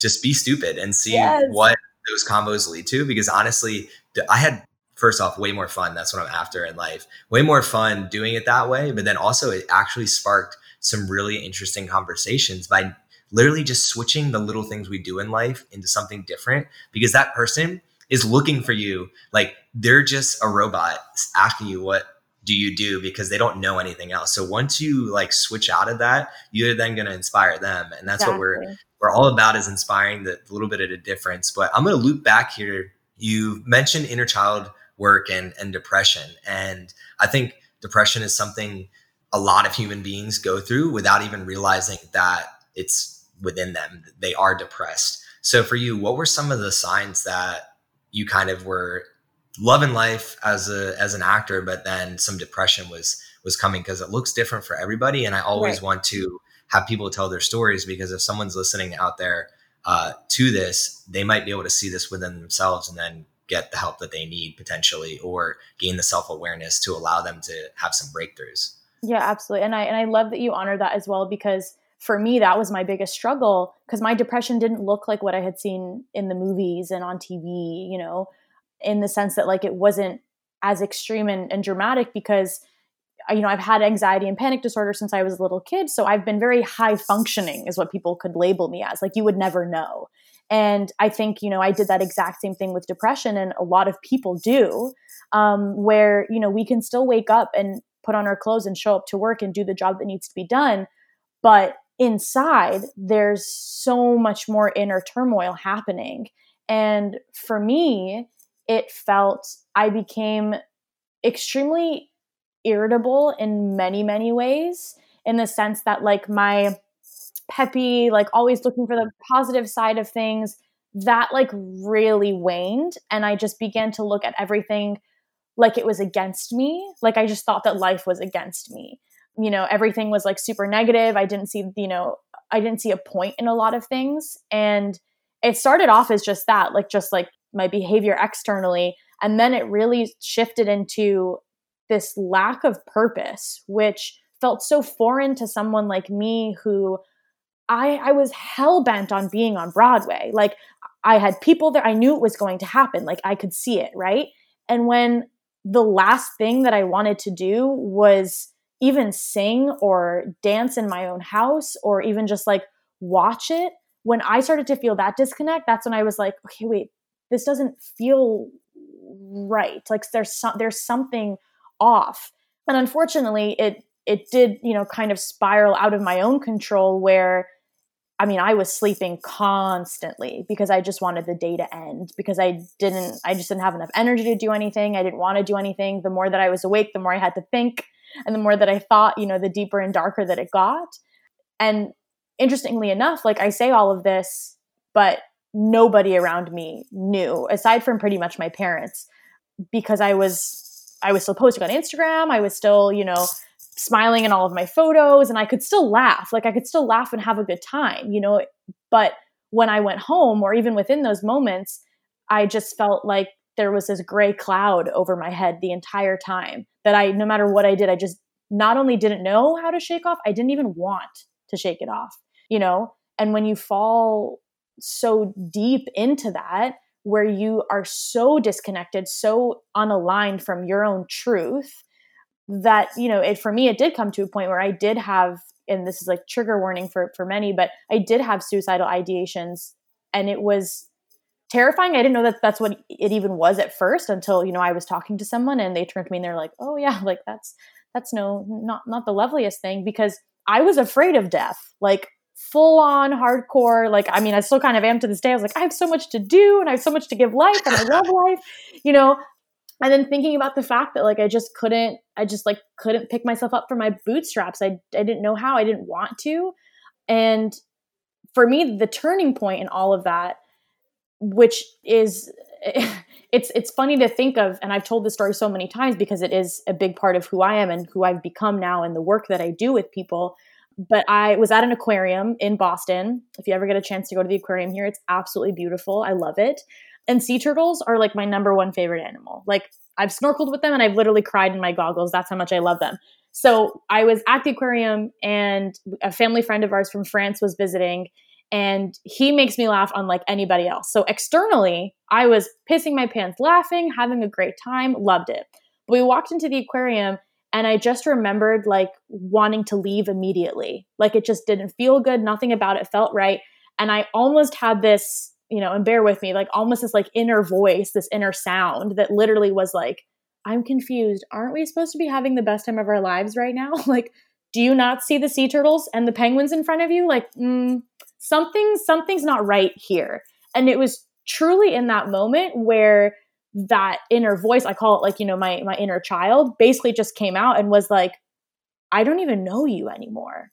just be stupid and see yes. what those combos lead to because honestly i had first off way more fun. That's what i'm after in life. Way more fun doing it that way but then also it actually sparked some really interesting conversations by literally just switching the little things we do in life into something different because that person is looking for you. Like they're just a robot asking you what do you do? because they don't know anything else. So once you like switch out of that you're then going to inspire them and that's exactly. what we're we're all about is inspiring the little bit of a difference. But I'm going to loop back here. You mentioned inner child work and, and depression. And I think depression is something a lot of human beings go through without even realizing that it's within them. They are depressed. So for you, what were some of the signs that you kind of were loving life as a as an actor, but then some depression was was coming because it looks different for everybody. And I always right. want to have people tell their stories because if someone's listening out there uh, to this, they might be able to see this within themselves and then get the help that they need potentially or gain the self awareness to allow them to have some breakthroughs. Yeah, absolutely. And I and I love that you honor that as well because for me that was my biggest struggle because my depression didn't look like what I had seen in the movies and on TV, you know, in the sense that like it wasn't as extreme and, and dramatic because you know, I've had anxiety and panic disorder since I was a little kid. So I've been very high functioning, is what people could label me as. Like you would never know. And I think, you know, I did that exact same thing with depression, and a lot of people do, um, where, you know, we can still wake up and put on our clothes and show up to work and do the job that needs to be done. But inside, there's so much more inner turmoil happening. And for me, it felt I became extremely irritable in many, many ways, in the sense that, like, my peppy, like, always looking for the positive side of things, that, like, really waned. And I just began to look at everything like it was against me. Like, I just thought that life was against me. You know, everything was like super negative. I didn't see, you know, I didn't see a point in a lot of things. And it started off as just that, like, just like my behavior externally. And then it really shifted into this lack of purpose, which felt so foreign to someone like me who I, I was hell bent on being on Broadway. Like I had people there, I knew it was going to happen. Like I could see it, right? And when the last thing that I wanted to do was even sing or dance in my own house or even just like watch it, when I started to feel that disconnect, that's when I was like, okay, wait, this doesn't feel right. Like there's there's something off. And unfortunately, it it did, you know, kind of spiral out of my own control where I mean, I was sleeping constantly because I just wanted the day to end because I didn't I just didn't have enough energy to do anything. I didn't want to do anything. The more that I was awake, the more I had to think, and the more that I thought, you know, the deeper and darker that it got. And interestingly enough, like I say all of this, but nobody around me knew aside from pretty much my parents because I was I was still posting on Instagram. I was still, you know, smiling in all of my photos and I could still laugh. Like I could still laugh and have a good time, you know, but when I went home or even within those moments, I just felt like there was this gray cloud over my head the entire time that I no matter what I did, I just not only didn't know how to shake off, I didn't even want to shake it off, you know? And when you fall so deep into that, where you are so disconnected, so unaligned from your own truth, that, you know, it for me, it did come to a point where I did have, and this is like trigger warning for for many, but I did have suicidal ideations and it was terrifying. I didn't know that that's what it even was at first until, you know, I was talking to someone and they turned to me and they're like, "Oh yeah, like that's that's no not not the loveliest thing because I was afraid of death. Like full on hardcore. Like, I mean, I still kind of am to this day. I was like, I have so much to do and I have so much to give life and I love life, you know. And then thinking about the fact that like I just couldn't, I just like couldn't pick myself up from my bootstraps. I I didn't know how. I didn't want to. And for me, the turning point in all of that, which is it's it's funny to think of and i've told this story so many times because it is a big part of who i am and who i've become now and the work that i do with people but i was at an aquarium in boston. If you ever get a chance to go to the aquarium here it's absolutely beautiful. I love it. And sea turtles are like my number one favorite animal. Like i've snorkeled with them and i've literally cried in my goggles. That's how much i love them. So i was at the aquarium and a family friend of ours from france was visiting and he makes me laugh unlike anybody else. So externally, I was pissing my pants laughing, having a great time, loved it. But we walked into the aquarium and I just remembered like wanting to leave immediately. Like it just didn't feel good, nothing about it felt right. And I almost had this, you know, and bear with me, like almost this like inner voice, this inner sound that literally was like, I'm confused. Aren't we supposed to be having the best time of our lives right now? like, do you not see the sea turtles and the penguins in front of you? Like, mm, something something's not right here and it was truly in that moment where that inner voice i call it like you know my my inner child basically just came out and was like i don't even know you anymore.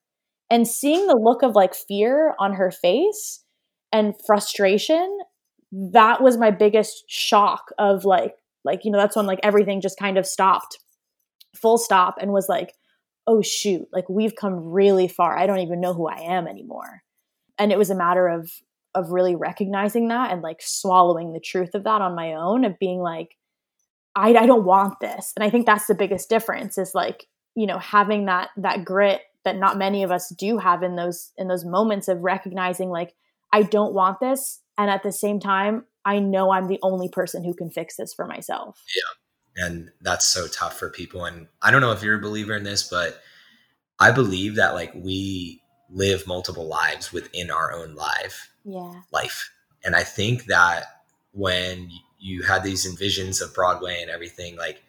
And seeing the look of like fear on her face and frustration that was my biggest shock of like like you know that's when like everything just kind of stopped full stop and was like oh shoot like we've come really far. I don't even know who i am anymore. And it was a matter of of really recognizing that and like swallowing the truth of that on my own of being like I, I don't want this. And i think that's the biggest difference is like you know having that that grit that not many of us do have in those in those moments of recognizing like i don't want this. And at the same time i know i'm the only person who can fix this for myself. Yeah. And that's so tough for people. And i don't know if you're a believer in this but i believe that like we live multiple lives within our own life yeah. life. And i think that when you had these envisions of broadway and everything like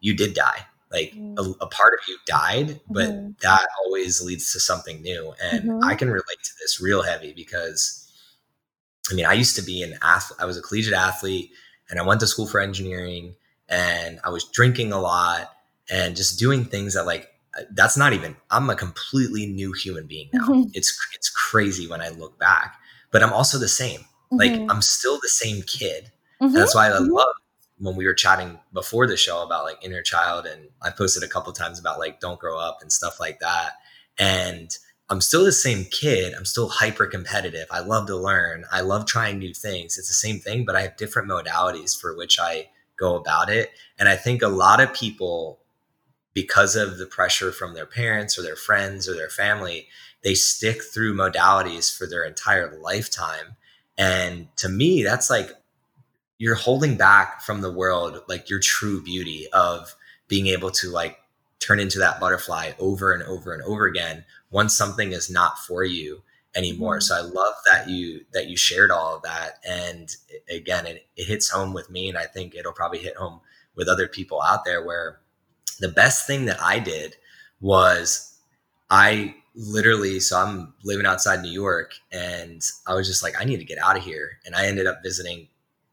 you did die. Like mm. a, a, part of you died but mm-hmm. that always leads to something new. And mm-hmm. i can relate to this real heavy because i mean i used to be an athlete i was a collegiate athlete and i went to school for engineering and i was drinking a lot and just doing things that like that's not even i'm a completely new human being now. Mm-hmm. it's it's crazy when i look back but i'm also the same. Mm-hmm. like i'm still the same kid. Mm-hmm. that's why i mm-hmm. love when we were chatting before the show about like inner child and i posted a couple times about like don't grow up and stuff like that. And i'm still the same kid. I'm still hyper competitive i love to learn. I love trying new things. It's the same thing but i have different modalities for which i go about it. And i think a lot of people because of the pressure from their parents or their friends or their family, they stick through modalities for their entire lifetime. And to me, that's like you're holding back from the world like your true beauty of being able to like turn into that butterfly over and over and over again once something is not for you anymore. Mm-hmm. So I love that you that you shared all of that. And again, it, it hits home with me, and I think it'll probably hit home with other people out there where the best thing that I did was I literally, so I'm living outside New York and I was just like, I need to get out of here. And I ended up visiting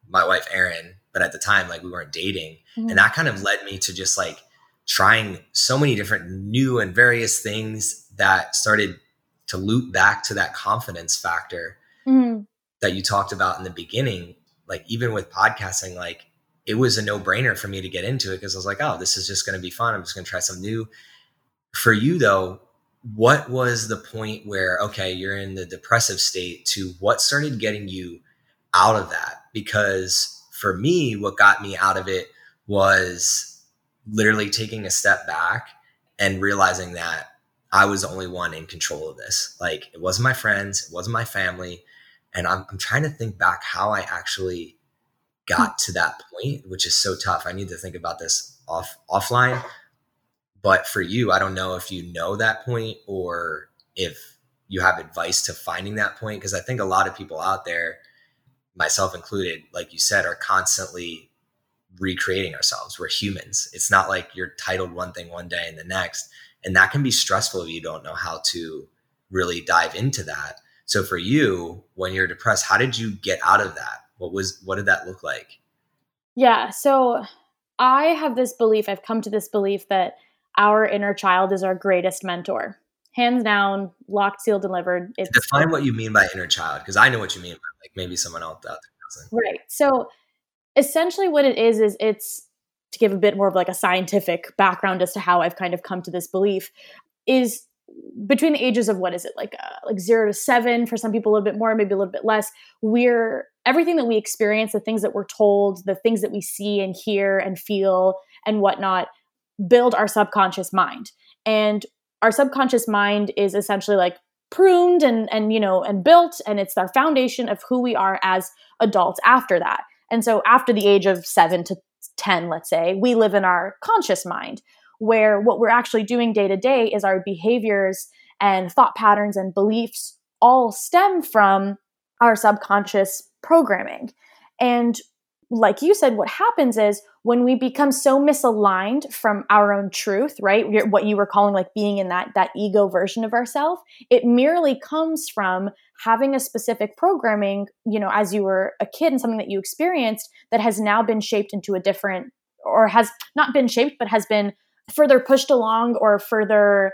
my wife, Erin, but at the time, like we weren't dating. Mm-hmm. And that kind of led me to just like trying so many different new and various things that started to loop back to that confidence factor mm-hmm. that you talked about in the beginning, like even with podcasting, like it was a no brainer for me to get into it because I was like, oh, this is just going to be fun. I'm just going to try something new. For you though, what was the point where, okay, you're in the depressive state to what started getting you out of that? Because for me, what got me out of it was literally taking a step back and realizing that I was the only one in control of this. Like it wasn't my friends, it wasn't my family. And I'm, I'm trying to think back how I actually got to that point, which is so tough. I need to think about this off offline. But for you, I don't know if you know that point or if you have advice to finding that point. Cause I think a lot of people out there, myself included, like you said, are constantly recreating ourselves. We're humans. It's not like you're titled one thing one day and the next. And that can be stressful if you don't know how to really dive into that. So for you, when you're depressed, how did you get out of that? What was what did that look like? Yeah, so I have this belief, I've come to this belief that our inner child is our greatest mentor. Hands down, locked, sealed, delivered. It's, Define what you mean by inner child, because I know what you mean, like maybe someone else out there doesn't. Right. So essentially what it is is it's to give a bit more of like a scientific background as to how I've kind of come to this belief is between the ages of what is it like uh, like 0 to 7 for some people a little bit more maybe a little bit less we're everything that we experience the things that we're told the things that we see and hear and feel and whatnot build our subconscious mind and our subconscious mind is essentially like pruned and and you know and built and it's our foundation of who we are as adults after that and so after the age of seven to 10, let's say, we live in our conscious mind, where what we're actually doing day to day is our behaviors and thought patterns and beliefs all stem from our subconscious programming. And like you said, what happens is when we become so misaligned from our own truth, right? What you were calling like being in that that ego version of ourself, it merely comes from having a specific programming, you know, as you were a kid and something that you experienced that has now been shaped into a different or has not been shaped but has been further pushed along or further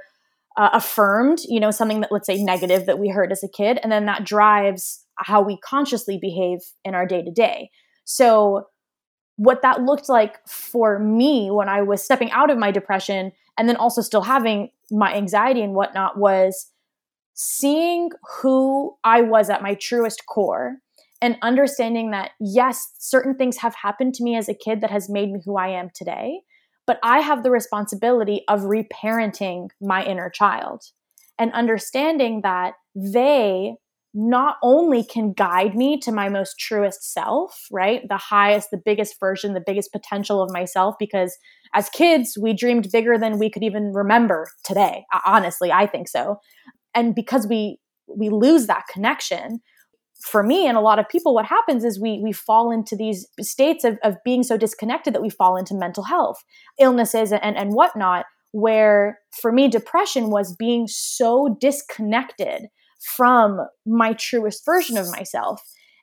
uh, affirmed, you know, something that let's say negative that we heard as a kid and then that drives how we consciously behave in our day to day. So, what that looked like for me when I was stepping out of my depression and then also still having my anxiety and whatnot was seeing who I was at my truest core and understanding that, yes, certain things have happened to me as a kid that has made me who I am today, but I have the responsibility of reparenting my inner child and understanding that they not only can guide me to my most truest self, right? The highest, the biggest version, the biggest potential of myself, because as kids, we dreamed bigger than we could even remember today. Honestly, I think so. And because we we lose that connection, for me and a lot of people, what happens is we we fall into these states of, of being so disconnected that we fall into mental health, illnesses and, and whatnot, where for me, depression was being so disconnected from my truest version of myself.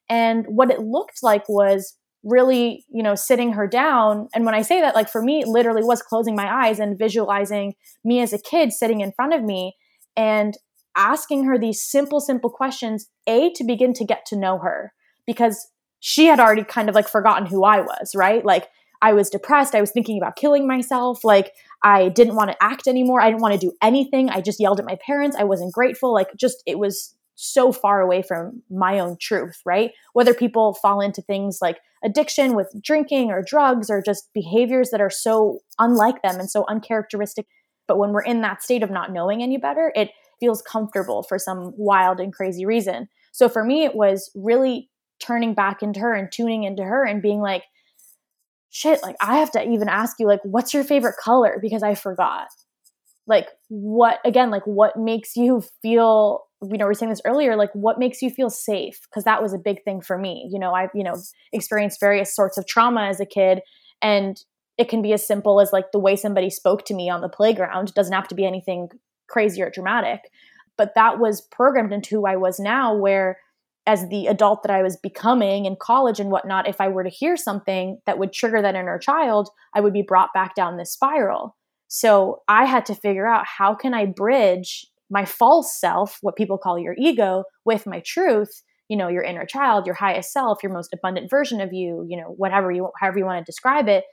And what it looked like was really, you know, sitting her down. And when I say that, like for me, it literally was closing my eyes and visualizing me as a kid sitting in front of me and asking her these simple, simple questions, A, to begin to get to know her because she had already kind of like forgotten who I was, right? Like I was depressed. I was thinking about killing myself. Like I didn't want to act anymore. I didn't want to do anything. I just yelled at my parents. I wasn't grateful. Like just it was so far away from my own truth, right? Whether people fall into things like addiction with drinking or drugs or just behaviors that are so unlike them and so uncharacteristic. But when we're in that state of not knowing any better, it feels comfortable for some wild and crazy reason. So for me, it was really turning back into her and tuning into her and being like, shit, like I have to even ask you, like, what's your favorite color? Because I forgot. Like, what, again, like, what makes you feel, you know, we are saying this earlier, like, what makes you feel safe? Because that was a big thing for me. You know, I've, you know, experienced various sorts of trauma as a kid. And it can be as simple as like the way somebody spoke to me on the playground. It doesn't have to be anything crazy or dramatic. But that was programmed into who I was now, where as the adult that I was becoming in college and whatnot, if I were to hear something that would trigger that inner child, I would be brought back down this spiral. So I had to figure out how can I bridge my false self, what people call your ego, with my truth, you know, your inner child, your highest self, your most abundant version of you, you know, whatever you however you want to describe it.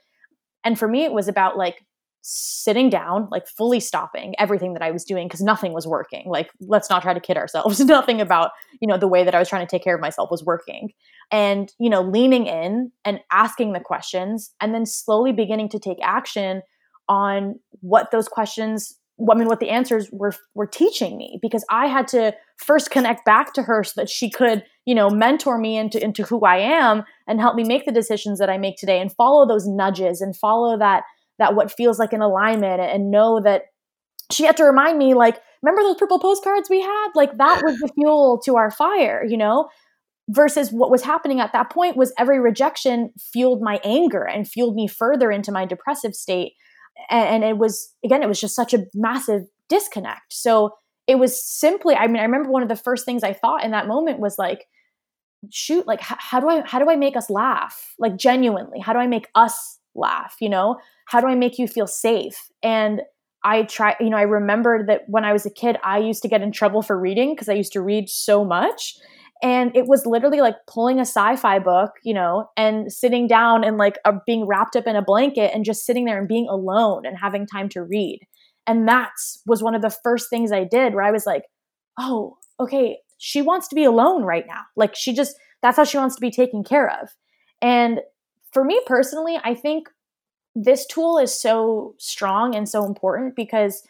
And for me it was about like sitting down, like fully stopping everything that I was doing because nothing was working. Like, let's not try to kid ourselves. nothing about, you know, the way that I was trying to take care of myself was working. And, you know, leaning in and asking the questions and then slowly beginning to take action on what those questions I mean, what the answers were were teaching me because I had to first connect back to her so that she could, you know, mentor me into into who I am and help me make the decisions that I make today and follow those nudges and follow that that what feels like an alignment and know that she had to remind me like remember those purple postcards we had? Like that was the fuel to our fire you know? Versus what was happening at that point was every rejection fueled my anger and fueled me further into my depressive state. And, it was again it was just such a massive disconnect. So it was simply i mean i remember one of the first things i thought in that moment was like shoot like how, do i how do i make us laugh? Like genuinely how do i make us laugh you know? How do i make you feel safe? And i try you know i remembered that when i was a kid i used to get in trouble for reading because i used to read so much. And it was literally like pulling a sci-fi book you know and sitting down and like being wrapped up in a blanket and just sitting there and being alone and having time to read. And that was one of the first things i did where i was like oh okay she wants to be alone right now. Like she just that's how she wants to be taken care of. And for me personally, I think this tool is so strong and so important because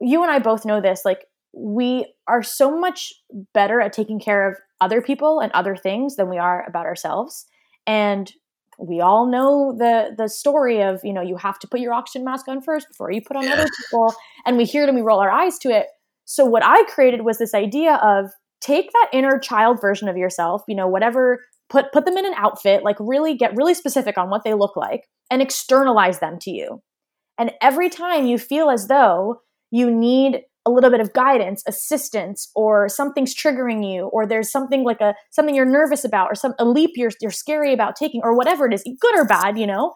you and I both know this. Like, we are so much better at taking care of other people and other things than we are about ourselves. And we all know the the story of you know you have to put your oxygen mask on first before you put on yeah. other people and we hear it and we roll our eyes to it so what i created was this idea of take that inner child version of yourself you know whatever put put them in an outfit like really get really specific on what they look like and externalize them to you. And every time you feel as though you need a little bit of guidance assistance or something's triggering you or there's something like a something you're nervous about or some a leap you're, you're scary about taking or whatever it is good or bad you know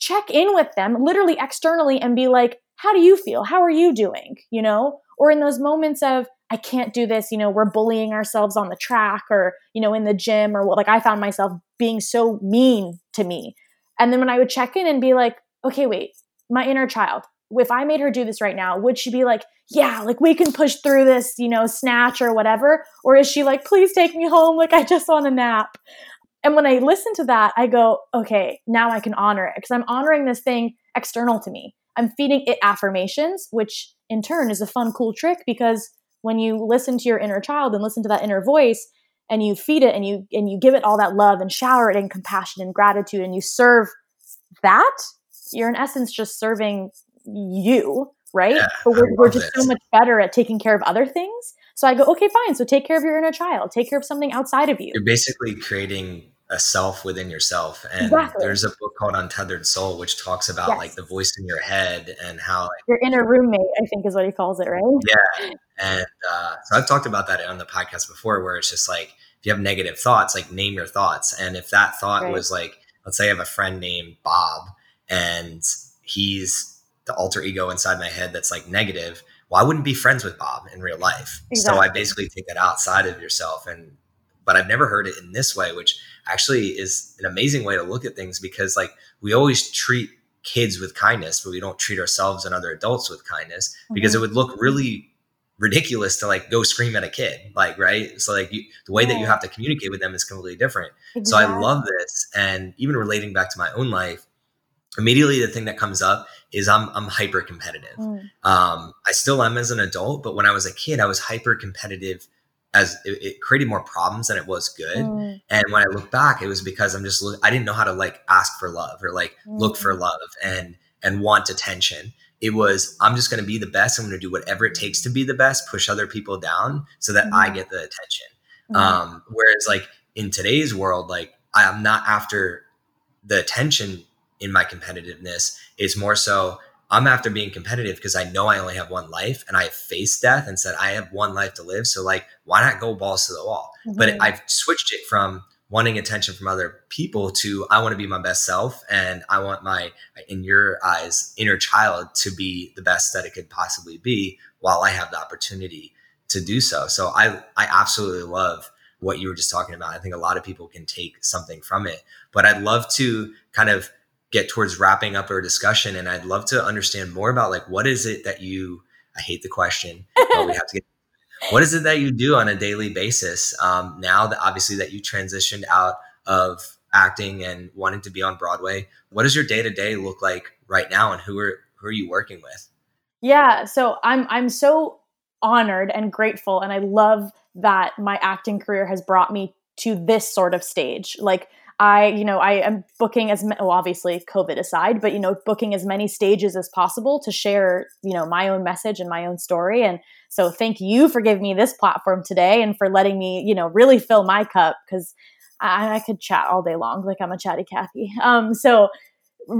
check in with them literally externally and be like how do you feel? How are you doing? you know? Or in those moments of I can't do this, you know, we're bullying ourselves on the track or, you know, in the gym or what like I found myself being so mean to me. And then when I would check in and be like, okay, wait, my inner child, if I made her do this right now, would she be like, yeah, like we can push through this, you know, snatch or whatever? Or is she like, please take me home? Like I just want a nap. And when I listen to that, I go, okay, now I can honor it because I'm honoring this thing external to me. I'm feeding it affirmations, which in turn is a fun, cool trick because when you listen to your inner child and listen to that inner voice and you feed it and you and you give it all that love and shower it in compassion and gratitude and you serve that you're in essence just serving you right? Yeah, but we're, we're just it. so much better at taking care of other things. So i go okay fine. So take care of your inner child. Take care of something outside of you. You're basically creating a self within yourself. And exactly. there's a book called Untethered Soul, which talks about yes. like the voice in your head and how like, your inner roommate, I think is what he calls it, right? Yeah. And uh, so I've talked about that on the podcast before, where it's just like, if you have negative thoughts, like name your thoughts. And if that thought right. was like, let's say I have a friend named Bob and he's the alter ego inside my head that's like negative. Well, I wouldn't be friends with Bob in real life. Exactly. So I basically take that outside of yourself and but I've never heard it in this way, which actually is an amazing way to look at things because like we always treat kids with kindness, but we don't treat ourselves and other adults with kindness mm-hmm. because it would look really ridiculous to like go scream at a kid like right so like you, the way yeah. that you have to communicate with them is completely different exactly. so i love this and even relating back to my own life immediately the thing that comes up is i'm, I'm hyper competitive mm. um, i still am as an adult but when i was a kid i was hyper competitive as it, it, created more problems than it was good. Mm. And when I look back, it was because I'm just I didn't know how to like ask for love or like mm. look for mm. love and and want attention. It was I'm just going to be the best. I'm going to do whatever it takes to be the best, push other people down so that mm. I get the attention. Mm. Um, whereas like in today's world, like I am not after the attention in my competitiveness. It's more so I'm after being competitive because I know I only have one life and I have faced death and said I have one life to live. So like, why not go balls to the wall? Mm-hmm. But I've switched it from wanting attention from other people to I want to be my best self and I want my in your eyes inner child to be the best that it could possibly be while I have the opportunity to do so. So I I absolutely love what you were just talking about. I think a lot of people can take something from it. But I'd love to kind of get towards wrapping up our discussion and I'd love to understand more about like what is it that you I hate the question, but we have to get what is it that you do on a daily basis um, now that obviously that you transitioned out of acting and wanting to be on broadway? What does your day-to-day look like right now and who are who are you working with? Yeah so i'm i'm so honored and grateful and i love that my acting career has brought me to this sort of stage. Like I, you know, I am booking as well, obviously COVID aside, but you know, booking as many stages as possible to share, you know, my own message and my own story. And so, thank you for giving me this platform today and for letting me, you know, really fill my cup because I, I, could chat all day long, like I'm a chatty Cathy. Um, so,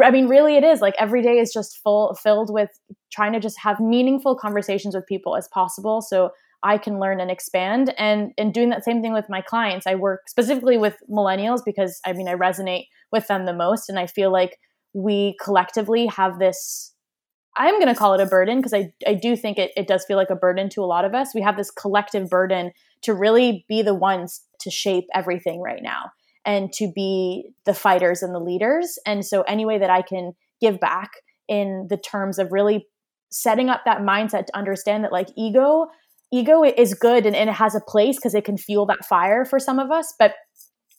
I mean, really, it is like every day is just full filled with trying to just have meaningful conversations with people as possible. So I can learn and expand. And and doing that same thing with my clients. I work specifically with millennials because I mean I resonate with them the most. And I feel like we collectively have this I'm going to call it a burden because I, I do think it, it does feel like a burden to a lot of us. We have this collective burden to really be the ones to shape everything right now and to be the fighters and the leaders. And so, any way that I can give back in the terms of really setting up that mindset to understand that, like, ego ego is good and, and it has a place because it can fuel that fire for some of us but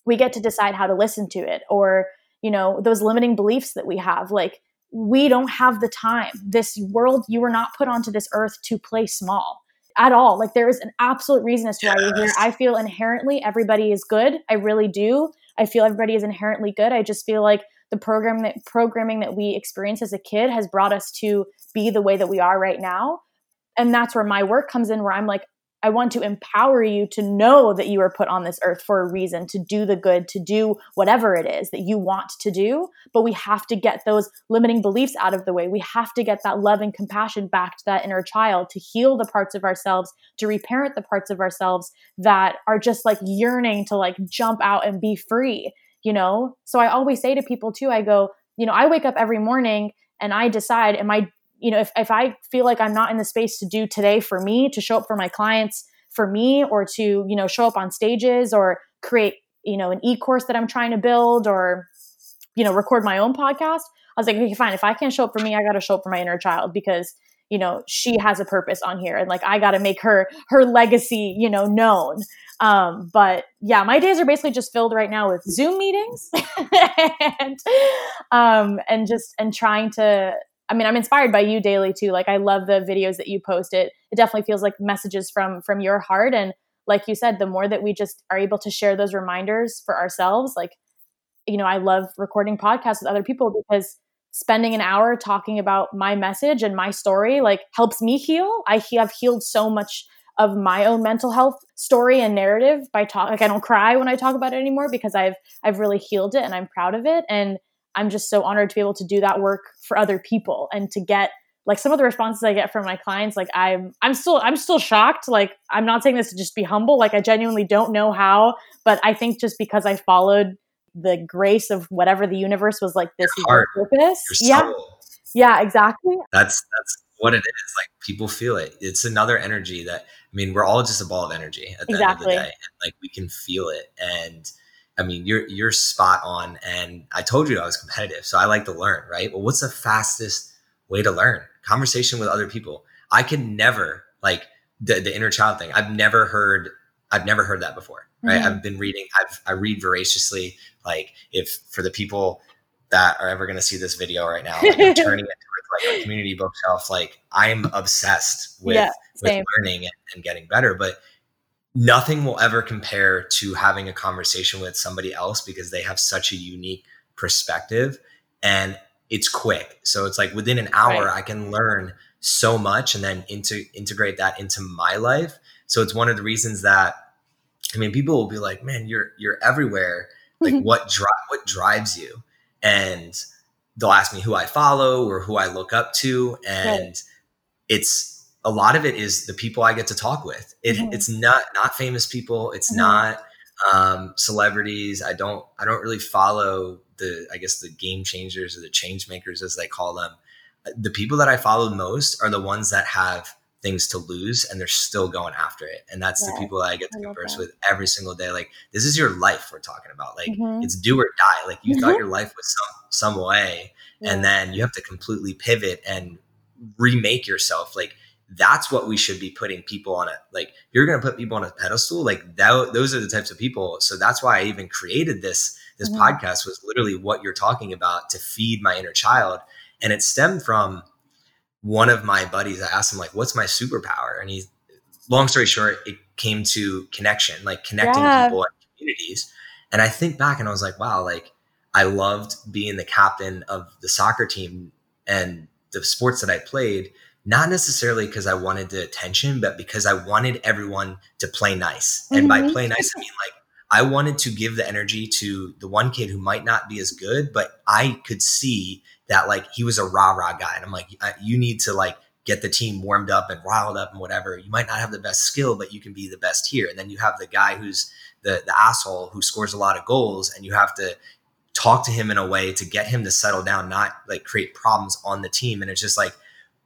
we get to decide how to listen to it or you know those limiting beliefs that we have like we don't have the time. This world you were not put onto this earth to play small at all. Like there is an absolute reason as to why you're here. I feel inherently everybody is good. I really do. I feel everybody is inherently good. I just feel like the program that programming that we experience as a kid has brought us to be the way that we are right now and that's where my work comes in where i'm like i want to empower you to know that you are put on this earth for a reason to do the good to do whatever it is that you want to do. But we have to get those limiting beliefs out of the way. We have to get that love and compassion back to that inner child to heal the parts of ourselves to reparent the parts of ourselves that are just like yearning to like jump out and be free you know? So i always say to people too i go you know i wake up every morning and i decide am i you know, if, if I feel like I'm not in the space to do today for me, to show up for my clients for me, or to, you know, show up on stages or create, you know, an e course that I'm trying to build or, you know, record my own podcast, I was like, okay, fine. If I can't show up for me, I got to show up for my inner child because, you know, she has a purpose on here and like I got to make her, her legacy, you know, known. Um, but yeah, my days are basically just filled right now with Zoom meetings and, um, and just, and trying to, I mean, I'm inspired by you daily too. Like I love the videos that you post. It it definitely feels like messages from from your heart. And like you said, the more that we just are able to share those reminders for ourselves, like, you know, I love recording podcasts with other people because spending an hour talking about my message and my story like helps me heal. I have healed so much of my own mental health story and narrative by talk like I don't cry when I talk about it anymore because I've I've really healed it and I'm proud of it. And I'm just so honored to be able to do that work for other people and to get like some of the responses I get from my clients, like I'm I'm still I'm still shocked. Like I'm not saying this to just be humble. Like I genuinely don't know how, but I think just because I followed the grace of whatever the universe was like, this your heart, purpose. Your yeah. Yeah, exactly. That's that's what it is. Like people feel it. It's another energy that I mean, we're all just a ball of energy at the exactly. end of the day. And, like we can feel it. And I mean, you're you're spot on. And I told you I was competitive, so I like to learn, right? Well, what's the fastest way to learn? Conversation with other people. I can never like the, the inner child thing. I've never heard I've never heard that before. Right. Mm-hmm. I've been reading, I've I read voraciously. Like if for the people that are ever gonna see this video right now, like I'm turning it towards like a community bookshelf. Like I'm obsessed with, yeah, with learning and, and getting better. But nothing will ever compare to having a conversation with somebody else because they have such a unique perspective and it's quick. So it's like within an hour, right. I can learn so much and then into, integrate that into my life. So it's one of the reasons that I mean, people will be like, "Man, you're you're everywhere. Like, mm-hmm. what drive what drives you?" And they'll ask me who I follow or who I look up to, and right. it's a lot of it is the people I get to talk with. It, mm-hmm. It's not not famous people. It's mm-hmm. not um, celebrities. I don't I don't really follow the I guess the game changers or the change makers as they call them. The people that I follow most are the ones that have things to lose and they're still going after it. And that's yeah, the people that I get to I converse with every single day. Like this is your life we're talking about. Like mm-hmm. it's do or die. Like you mm-hmm. thought your life was some some way yeah. and then you have to completely pivot and remake yourself. Like that's what we should be putting people on it. Like you're going to put people on a pedestal. Like that, those are the types of people. So that's why I even created this, this mm-hmm. podcast was literally what you're talking about to feed my inner child. And it stemmed from, one of my buddies, I asked him like, "What's my superpower?" And he, long story short, it came to connection, like connecting yeah. people and communities. And I think back and I was like, "Wow!" Like I loved being the captain of the soccer team and the sports that I played. Not necessarily because I wanted the attention, but because I wanted everyone to play nice. Mm-hmm. And by mm-hmm. play nice, I mean like I wanted to give the energy to the one kid who might not be as good, but I could see that like he was a rah rah guy. And I'm like, you need to like get the team warmed up and riled up and whatever. You might not have the best skill, but you can be the best here. And then you have the guy who's the the asshole who scores a lot of goals, and you have to talk to him in a way to get him to settle down, not like create problems on the team. And it's just like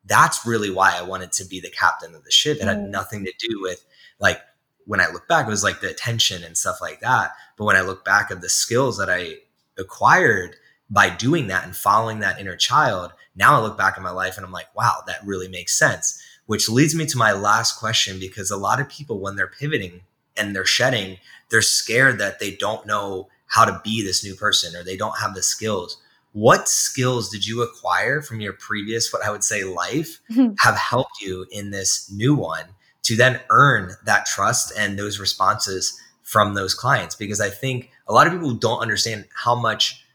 that's really why I wanted to be the captain of the ship. It had mm. nothing to do with like when I look back, it was like the attention and stuff like that. But when I look back at the skills that I acquired by doing that and following that inner child, now I look back at my life and I'm like, wow, that really makes sense. Which leads me to my last question because a lot of people, when they're pivoting and they're shedding, they're scared that they don't know how to be this new person or they don't have the skills. What skills did you acquire from your previous, what I would say, life have helped you in this new one to then earn that trust and those responses from those clients? Because I think a lot of people don't understand how much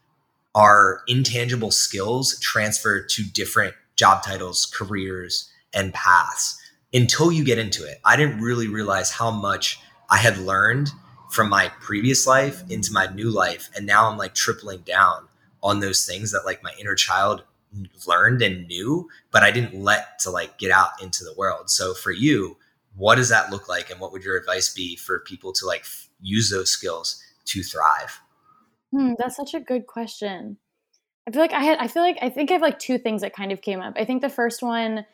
our intangible skills transfer to different job titles, careers, and paths until you get into it. I didn't really realize how much I had learned from my previous life into my new life. And now I'm like tripling down on those things that like my inner child learned and knew, but I didn't let to like get out into the world. So for you, what does that look like? And what would your advice be for people to like f- use those skills to thrive? Hmm, that's such a good question. I feel like I had, I feel like, I think I have like two things that kind of came up. I think the first one,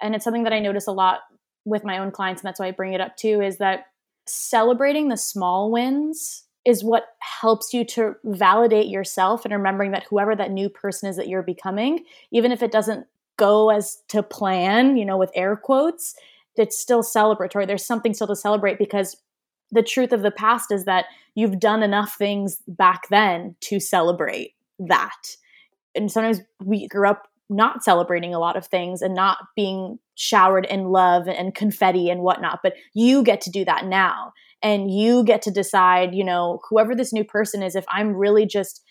and it's something that I notice a lot with my own clients, and that's why I bring it up too, is that celebrating the small wins is what helps you to validate yourself and remembering that whoever that new person is that you're becoming, even if it doesn't go as to plan, you know, with air quotes, it's still celebratory. There's something still to celebrate because the truth of the past is that you've done enough things back then to celebrate that. And sometimes we grew up not celebrating a lot of things and not being showered in love and confetti and whatnot. But you get to do that now. And you get to decide, you know, whoever this new person is, if I'm really just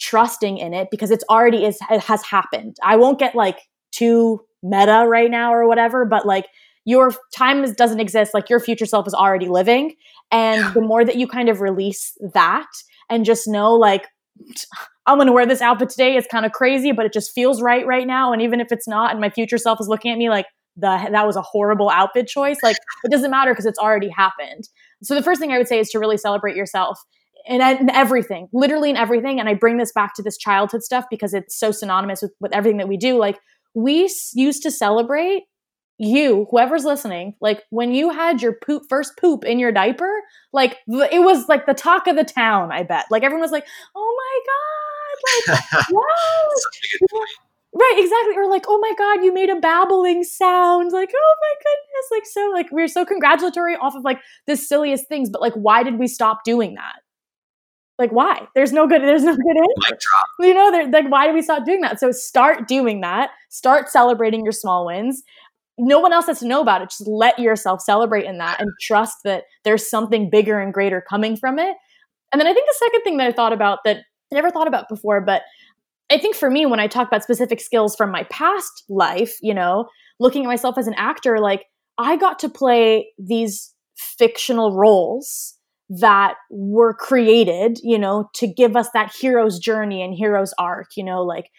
trusting in it because it's already is it has happened. I won't get like too meta right now or whatever, but like your time is, doesn't exist. Like your future self is already living. And yeah. the more that you kind of release that and just know like i'm going to wear this outfit today it's kind of crazy but it just feels right right now. And even if it's not and my future self is looking at me like the that was a horrible outfit choice. Like it doesn't matter because it's already happened so the first thing i would say is to really celebrate yourself in, in everything literally in everything and i bring this back to this childhood stuff because it's so synonymous with, with everything that we do like we used to celebrate you, whoever's listening, like when you had your poop first poop in your diaper, like it was like the talk of the town, I bet. Like everyone was like, "Oh my god." Like, wow. Right, exactly. Or like, "Oh my god, you made a babbling sound." Like, "Oh my goodness." Like so like we are so congratulatory off of like the silliest things, but like why did we stop doing that? like why there's no good there's no good answer you know like why do we stop doing that so start doing that start celebrating your small wins no one else has to know about it. Just let yourself celebrate in that and trust that there's something bigger and greater coming from it. And then I think the second thing that I thought about that I never thought about before, but I think for me, when I talk about specific skills from my past life, you know, looking at myself as an actor, like I got to play these fictional roles that were created, you know, to give us that hero's journey and hero's arc, you know, like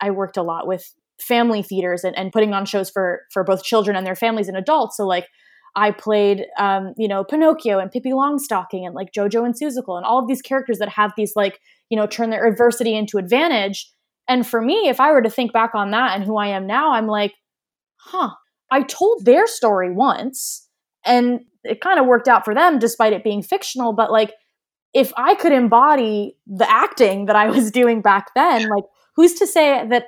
I worked a lot with family theaters and, and putting on shows for for both children and their families and adults. So like I played um, you know, Pinocchio and Pippi Longstocking and like Jojo and Seussical and all of these characters that have these like, you know, turn their adversity into advantage. And for me, if I were to think back on that and who I am now, I'm like, huh, I told their story once and it kind of worked out for them despite it being fictional. But like, if I could embody the acting that I was doing back then, like, who's to say that?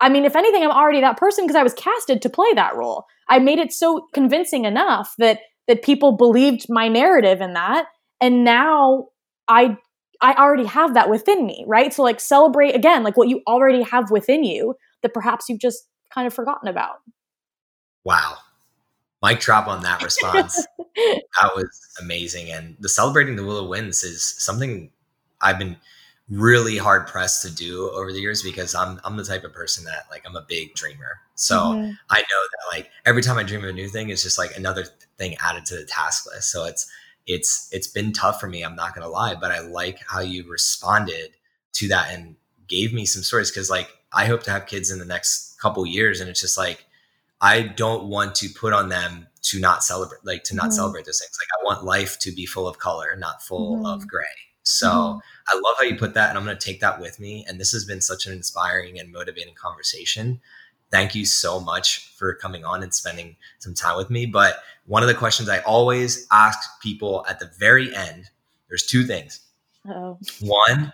I mean, if anything, I'm already that person because I was casted to play that role. I made it so convincing enough that that people believed my narrative in that, and now I I already have that within me, right? So like celebrate again, like what you already have within you that perhaps you've just kind of forgotten about. Wow. Mic drop on that response. that was amazing. And the celebrating the willow wins is something I've been really hard pressed to do over the years because I'm I'm the type of person that like I'm a big dreamer. So mm-hmm. I know that like every time I dream of a new thing, it's just like another thing added to the task list. So it's it's it's been tough for me. I'm not gonna lie, but I like how you responded to that and gave me some stories because like I hope to have kids in the next couple years, and it's just like I don't want to put on them to not celebrate, like to not mm-hmm. celebrate those things. Like I want life to be full of color, not full mm-hmm. of gray. So mm-hmm. I love how you put that, and I'm going to take that with me. And this has been such an inspiring and motivating conversation. Thank you so much for coming on and spending some time with me. But one of the questions I always ask people at the very end, there's two things. oh One,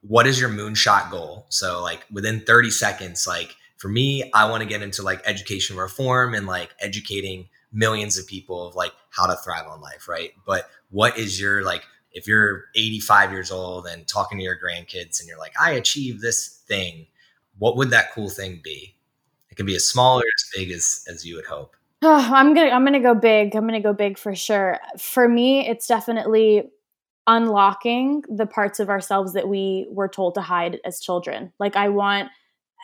what is your moonshot goal? So like within 30 seconds, like for me, I want to get into like education reform and like educating millions of people of like how to thrive on life, right? But what is your like if you're 85 years old and talking to your grandkids and you're like, I achieved this thing, what would that cool thing be? It can be as small or as big as as you would hope. Oh, I'm gonna I'm gonna go big. I'm gonna go big for sure. For me, it's definitely unlocking the parts of ourselves that we were told to hide as children. Like I want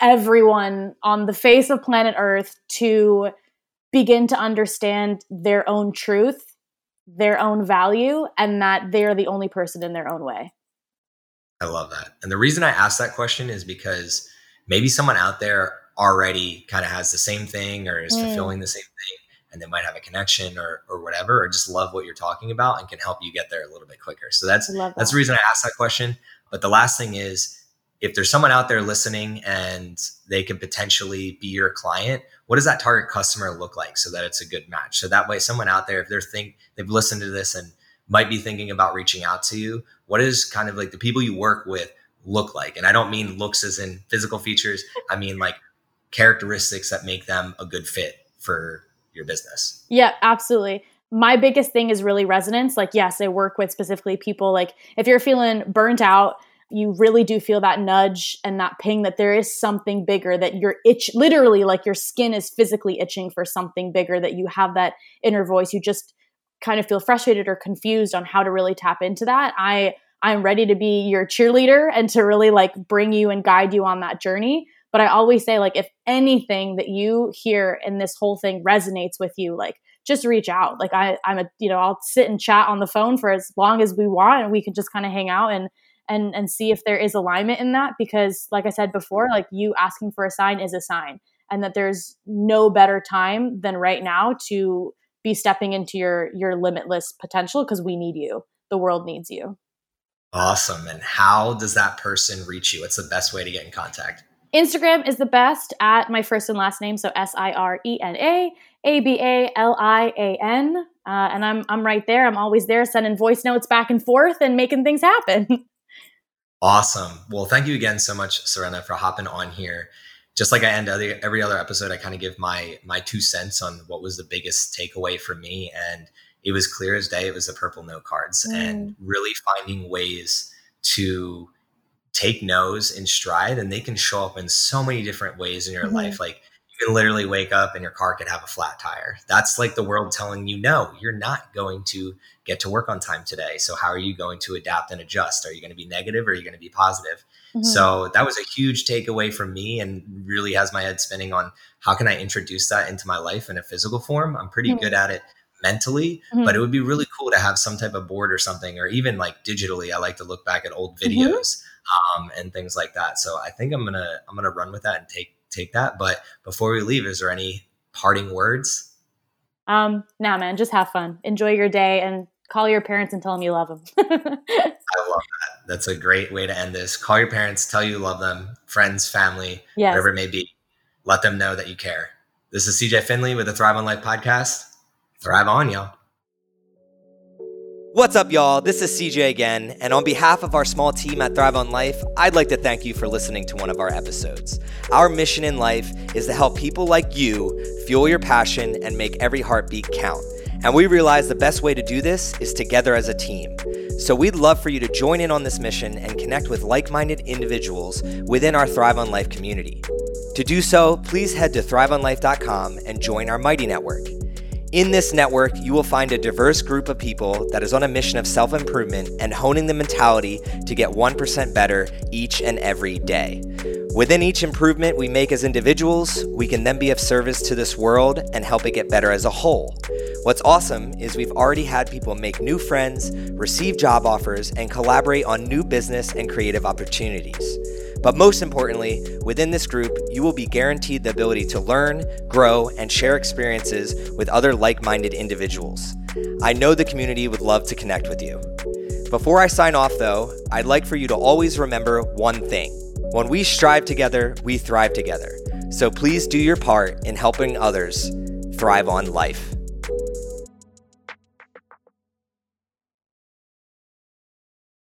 everyone on the face of planet Earth to begin to understand their own truth, their own value, and that they're the only person in their own way. I love that. And the reason I asked that question is because maybe someone out there already kind of has the same thing or is mm. fulfilling the same thing and they might have a connection or or whatever or just love what you're talking about and can help you get there a little bit quicker. So that's that. that's the reason I asked that question. But the last thing is if there's someone out there listening and they can potentially be your client, what does that target customer look like so that it's a good match? So that way, someone out there, if they're think they've listened to this and might be thinking about reaching out to you, what is kind of like the people you work with look like? And I don't mean looks as in physical features. I mean like characteristics that make them a good fit for your business. Yeah, absolutely. My biggest thing is really resonance. Like, yes, I work with specifically people. Like if you're feeling burnt out you really do feel that nudge and that ping that there is something bigger that you're itch literally like your skin is physically itching for something bigger that you have that inner voice. You just kind of feel frustrated or confused on how to really tap into that. I i'm ready to be your cheerleader and to really like bring you and guide you on that journey but i always say like if anything that you hear in this whole thing resonates with you like just reach out. Like i i'm a you know i'll sit and chat on the phone for as long as we want and we can just kind of hang out and and and see if there is alignment in that because like i said before like you asking for a sign is a sign and that there's no better time than right now to be stepping into your your limitless potential because we need you. The world needs you. Awesome and how does that person reach you? What's the best way to get in contact instagram is the best at my first and last name so s-i-r-e-n-a a-b-a-l-i-a-n uh, and I'm, I'm right there i'm always there sending voice notes back and forth and making things happen Awesome. Well, thank you again so much, Serena, for hopping on here. Just like I end every other episode, I kind of give my my two cents on what was the biggest takeaway for me, and it was clear as day. It was the purple note cards, mm. and really finding ways to take no's in stride, and they can show up in so many different ways in your mm-hmm. life. Like you can literally wake up and your car could have a flat tire. That's like the world telling you, no, you're not going to get to work on time today. So how are you going to adapt and adjust? Are you going to be negative or are you going to be positive? Mm-hmm. So that was a huge takeaway from me and really has my head spinning on how can I introduce that into my life in a physical form? I'm pretty mm-hmm. good at it mentally, mm-hmm. but it would be really cool to have some type of board or something, or even like digitally. I like to look back at old mm-hmm. videos um, and things like that. So I think I'm gonna I'm gonna run with that and take take that. But before we leave, is there any parting words? Um, nah, man, just have fun. Enjoy your day and call your parents and tell them you love them. I love that. That's a great way to end this. Call your parents, tell you love them, friends, family, yes. whatever it may be. Let them know that you care. This is CJ Finley with the Thrive on Life podcast. Thrive on, y'all. What's up, y'all? This is CJ again, and on behalf of our small team at Thrive on Life, I'd like to thank you for listening to one of our episodes. Our mission in life is to help people like you fuel your passion and make every heartbeat count. And we realize the best way to do this is together as a team. So we'd love for you to join in on this mission and connect with like minded individuals within our Thrive on Life community. To do so, please head to thriveonlife.com and join our Mighty Network. In this network, you will find a diverse group of people that is on a mission of self improvement and honing the mentality to get 1% better each and every day. Within each improvement we make as individuals, we can then be of service to this world and help it get better as a whole. What's awesome is we've already had people make new friends, receive job offers, and collaborate on new business and creative opportunities. But most importantly, within this group, you will be guaranteed the ability to learn, grow, and share experiences with other like minded individuals. I know the community would love to connect with you. Before I sign off, though, I'd like for you to always remember one thing when we strive together, we thrive together. So please do your part in helping others thrive on life.